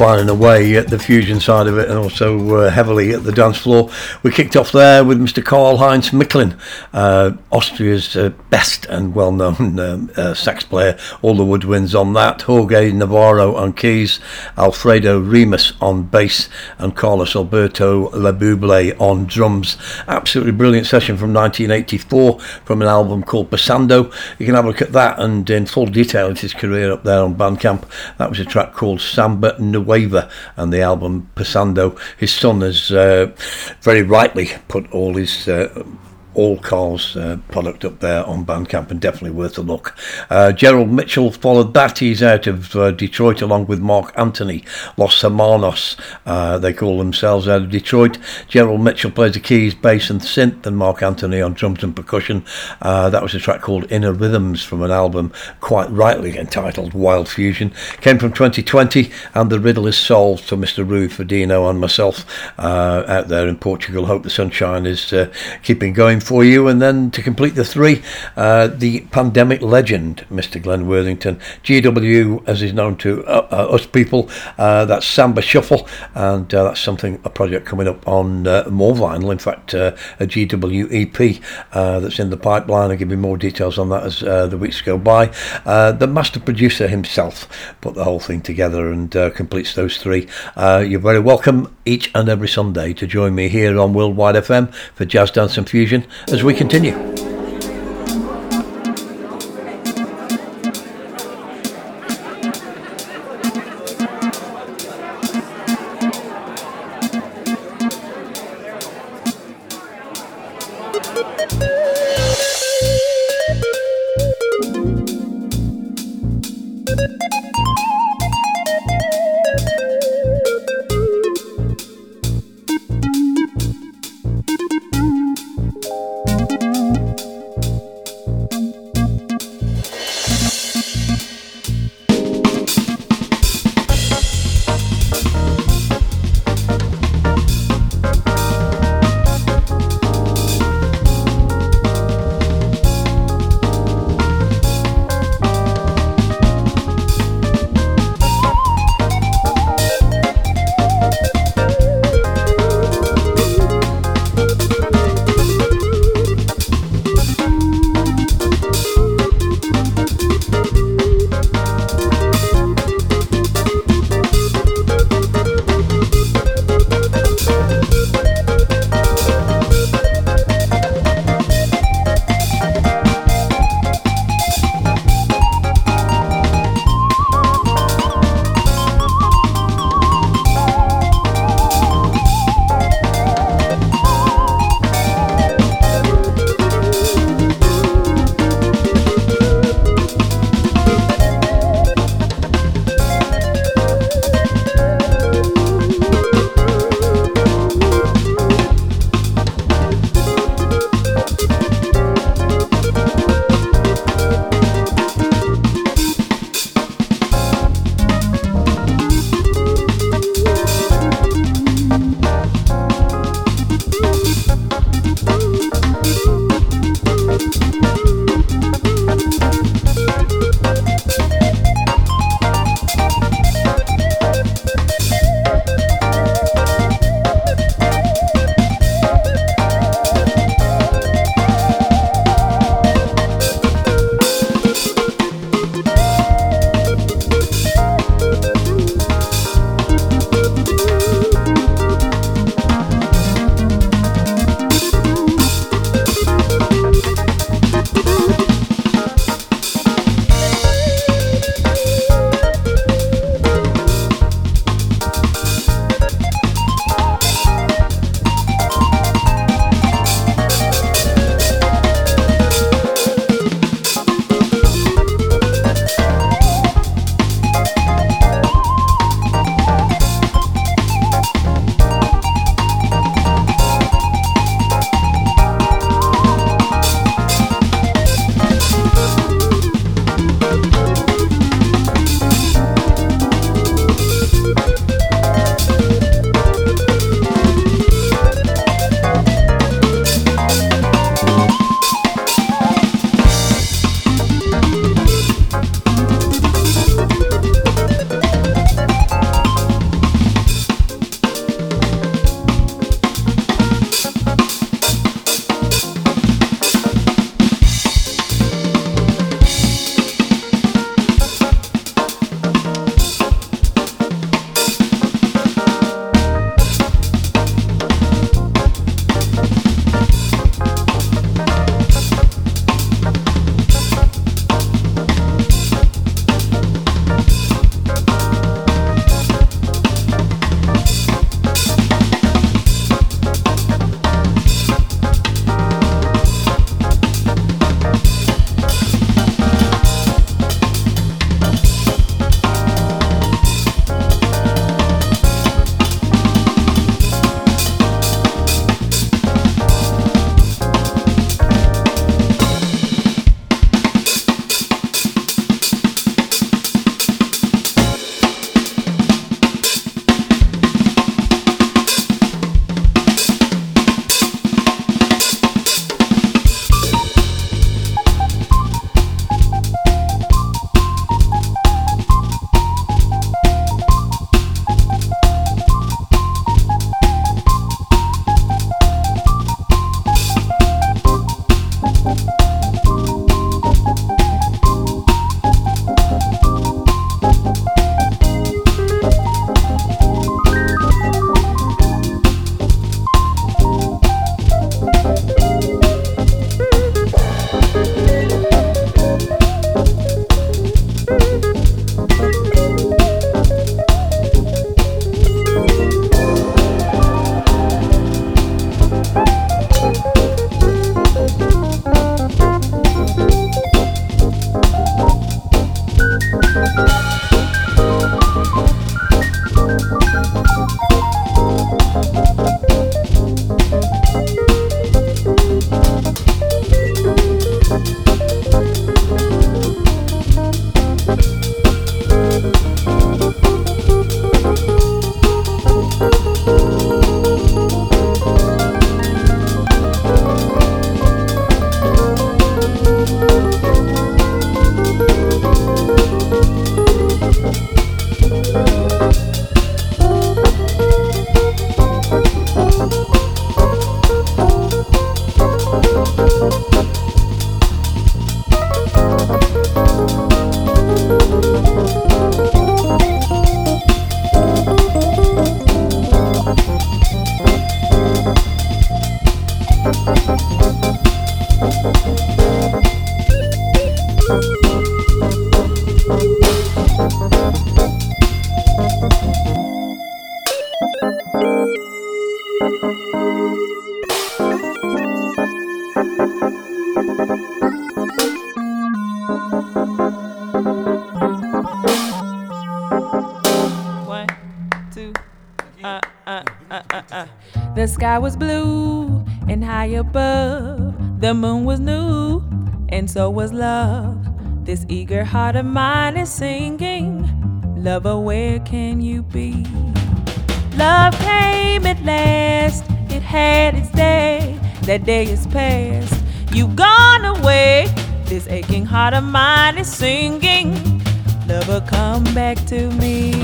Firing away at the fusion side of it and also uh, heavily at the dance floor. We kicked off there with Mr. Karl Heinz Miklin, uh, Austria's uh, best and well known <laughs> um, uh, sax player. All the woodwinds on that. Jorge Navarro on keys, Alfredo Remus on bass, and Carlos Alberto Labuble on drums. Absolutely brilliant session from 1984 from an album called Passando. You can have a look at that and in full detail into his career up there on Bandcamp. That was a track called Samba Nueva and the album Passando. His son has uh, very rightly put all his uh, all Karl's uh, product up there on Bandcamp and definitely worth a look. Uh, Gerald Mitchell followed that. He's out of uh, Detroit along with Mark Anthony, Los Hermanos. Uh, they call themselves out of Detroit. Gerald Mitchell plays the keys, bass, and synth, and Mark Anthony on drums and percussion. Uh, that was a track called Inner Rhythms from an album quite rightly entitled Wild Fusion. Came from 2020, and the riddle is solved for Mr. Rui Fadino and myself uh, out there in Portugal. Hope the sunshine is keeping going for you. And then to complete the three, uh, the pandemic legend, Mr. Glenn Worthington. GW, as is known to uh, uh, us people, uh, that's Samba Shuffle. And uh, that's something, a project coming up on uh, more vinyl. In fact, a GW EP that's in the pipeline. I'll give you more details on that as the weeks go by. the master producer himself put the whole thing together and completes those three. you're very welcome each and every Sunday to join me here on Worldwide FM for Jazz Dance and Fusion as we continue. Eager heart of mine is singing, Lover, where can you be? Love came at last, it had its day. That day is past, you've gone away. This aching heart of mine is singing, Lover, come back to me.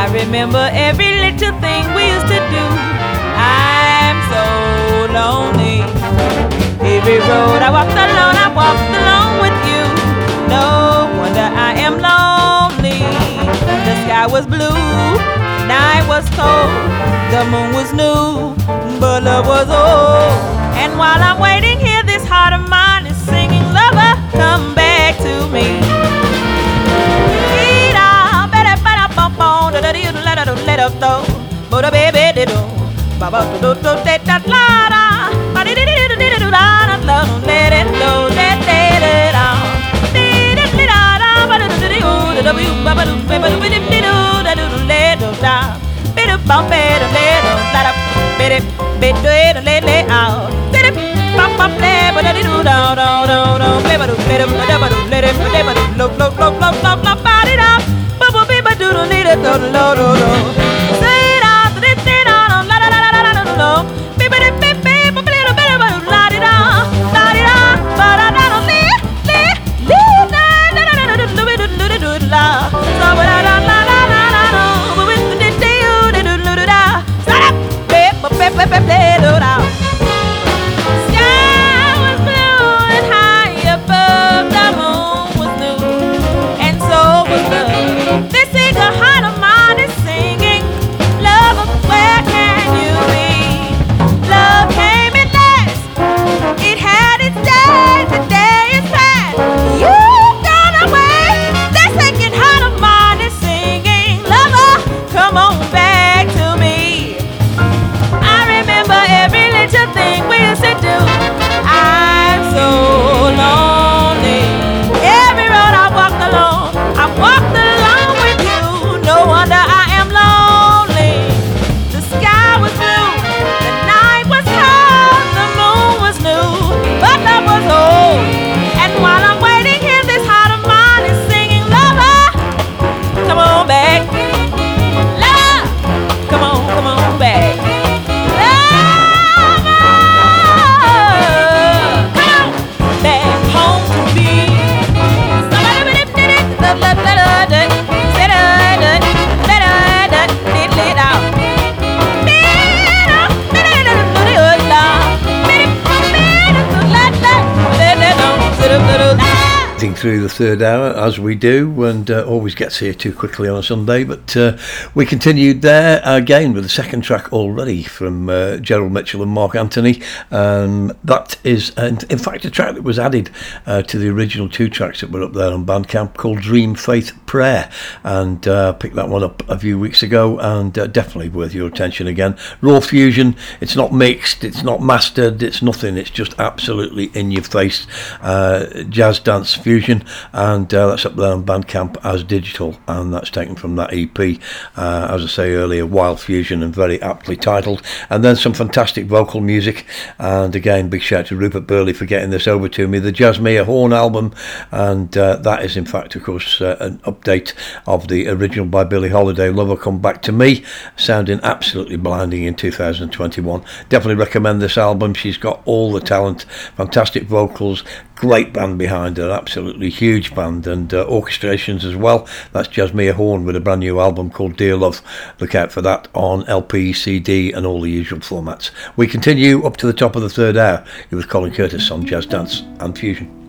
I remember every little thing we used to do. I'm so lonely. Every road I walked alone, I walked alone with you. No wonder I am lonely. The sky was blue, night was cold, the moon was new, but love was old. And while I'm waiting here, this heart of mine is singing, Lover, come back to me. Sky through the third hour as we do, and uh, always gets here too quickly on a Sunday. But uh, we continued there again with the second track already from uh, Gerald Mitchell and Mark Anthony. Um, that is, in fact, a track that was added uh, to the original two tracks that were up there on Bandcamp called Dream Faith Prayer, and uh, picked that one up a few weeks ago, and uh, definitely worth your attention again. Raw fusion. It's not mixed. It's not mastered. It's nothing. It's just absolutely in your face uh, jazz dance fusion, and uh, that's up there on Bandcamp as digital, and that's taken from that EP, uh, as I say earlier, Wild Fusion, and very aptly titled. And then some fantastic vocal music, and again, big shout to Rupert Burley for getting this over to me. The Jazz Jazzmeia Horn album, and uh, that is in fact, of course, an update of the original by Billie Holiday, Lover Come Back to Me, sounding absolutely blinding in 2021. Definitely recommend this album. She's got all the talent, fantastic vocals, great band behind her, absolutely huge band, and uh, orchestrations as well. That's Jazzmeia Horn with a brand new album called Dear Love. Look out for that on LP, CD, and all the usual formats. We continue up to the top of the third hour with Colin Curtis on Jazz Dance and Fusion.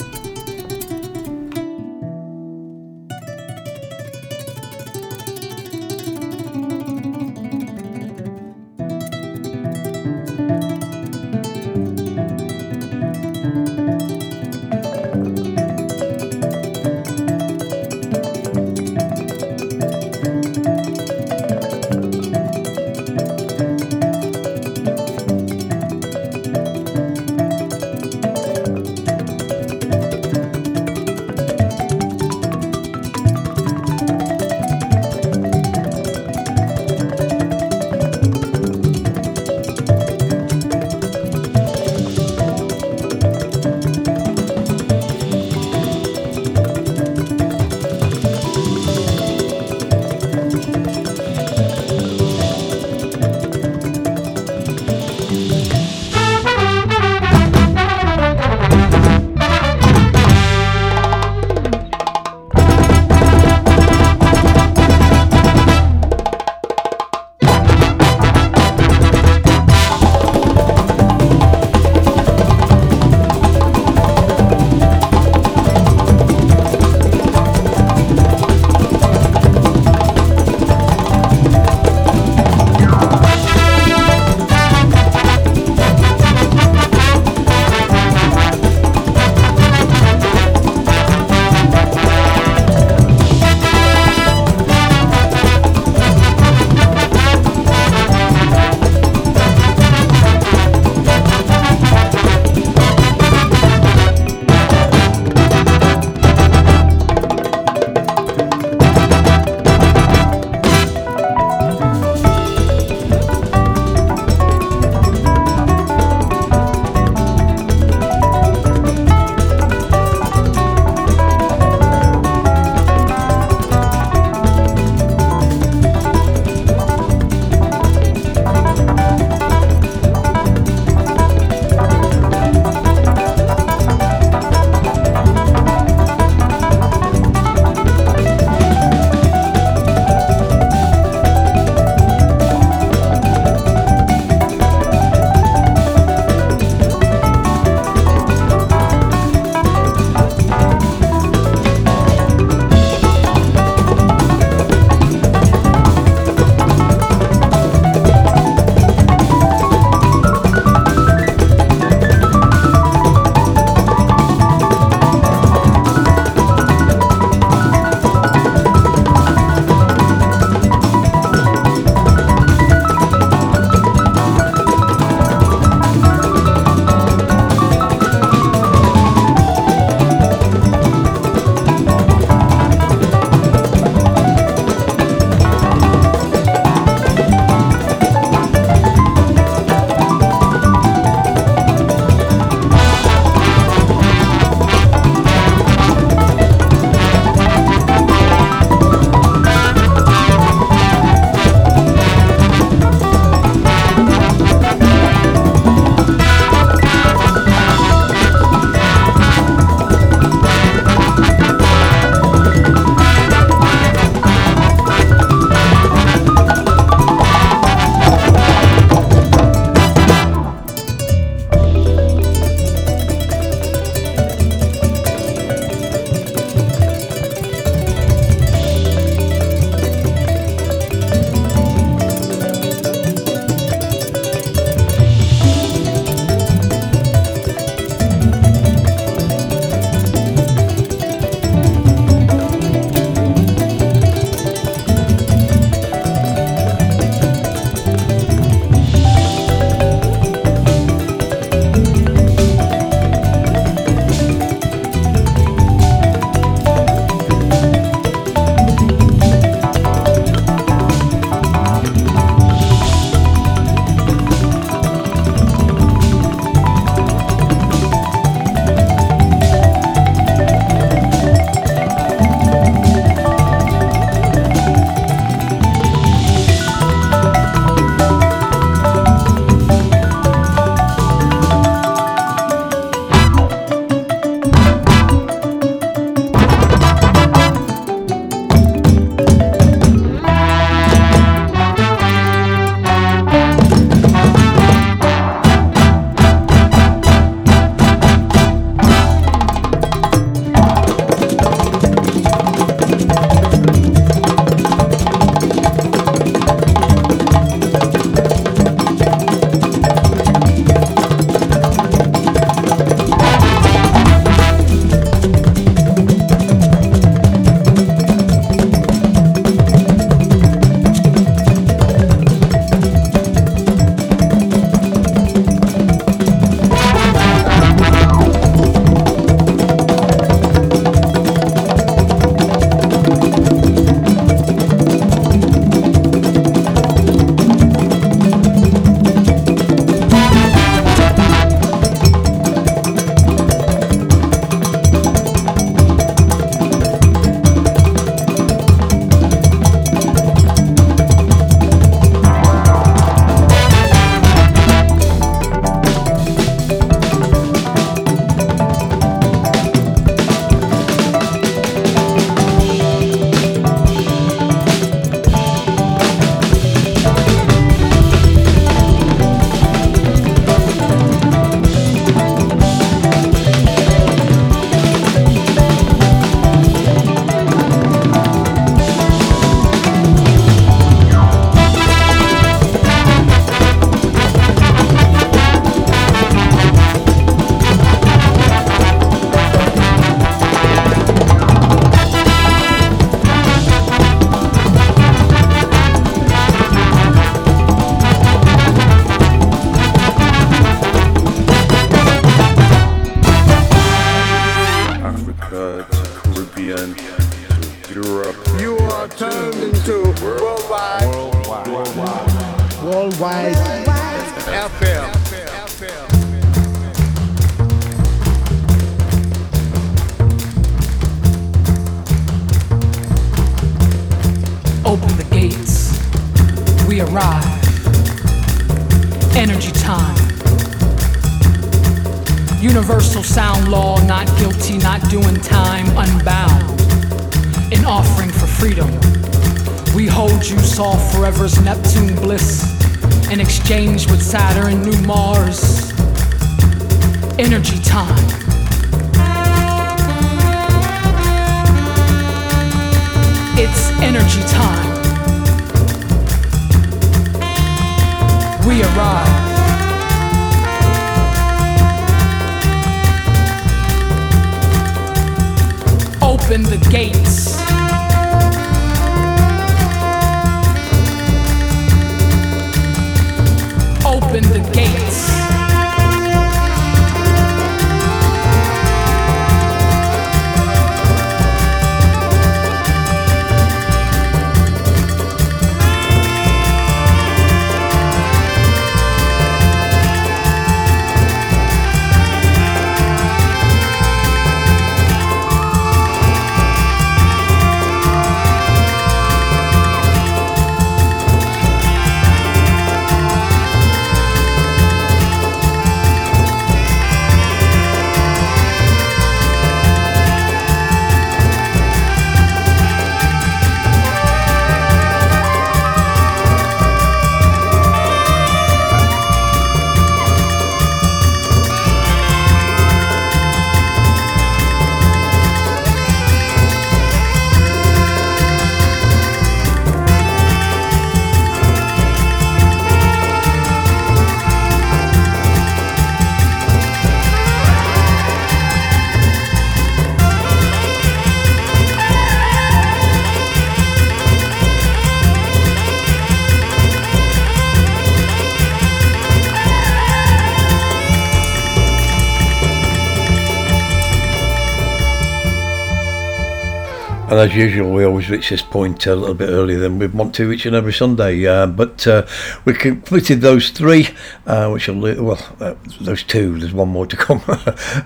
As usual, we always reach this point a little bit earlier than we want to each and every Sunday. Uh, but uh, we completed those three, uh, which will, well, uh, those two, there's one more to come. <laughs>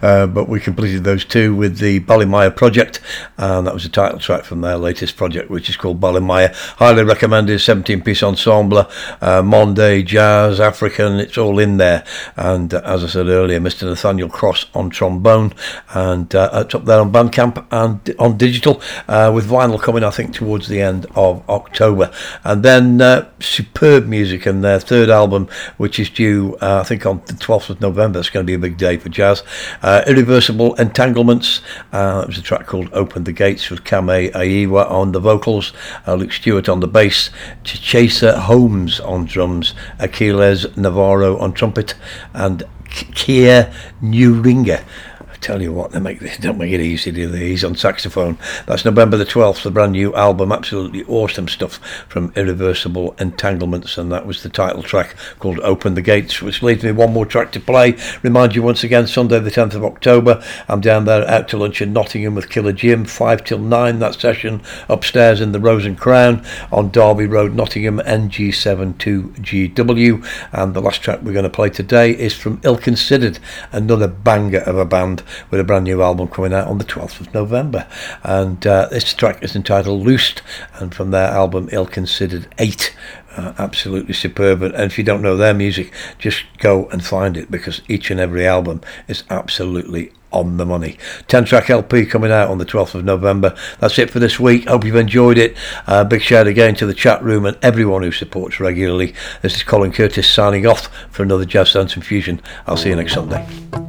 Uh, but we completed those two with the Balimaya project, and that was the title track from their latest project, which is called Balimaya. Highly recommended, 17 piece ensemble, uh, Mande, jazz, African, it's all in there. And uh, as I said earlier, Mr. Nathaniel Cross on trombone, and uh, up there on Bandcamp and on digital uh, with vinyl coming, I think, towards the end of October. And then uh, superb music and their third album, which is due, uh, I think, on the 12th of November. It's going to be a big day for jazz. Uh, Irreversible Entanglements. It was a track called Open the Gates with Camae Ayewa on the vocals, uh, Luke Stewart on the bass, Tcheser Holmes on drums, Aquiles Navarro on trumpet, and Keir Neuringer tell you what, they make this don't make it easy, do they? He's on saxophone. That's November the 12th, the brand new album, absolutely awesome stuff from Irreversible Entanglements, and that was the title track called Open the Gates, which leaves me one more track to play. Remind you once again, Sunday the 10th of October, I'm down there out to lunch in Nottingham with Killer Jim, 5 till 9, that session upstairs in the Rose and Crown on Derby Road, Nottingham, NG72GW. And the last track we're going to play today is from Ill Considered, another banger of a band with a brand new album coming out on the 12th of November. And uh, this track is entitled Loosed, and from their album Ill Considered 8. Uh, absolutely superb. And if you don't know their music, just go and find it because each and every album is absolutely on the money. 10 track LP coming out on the 12th of November. That's it for this week. Hope you've enjoyed it. Uh, big shout again to the chat room and everyone who supports regularly. This is Colin Curtis signing off for another Jazz Dance and Fusion. I'll see you next Sunday.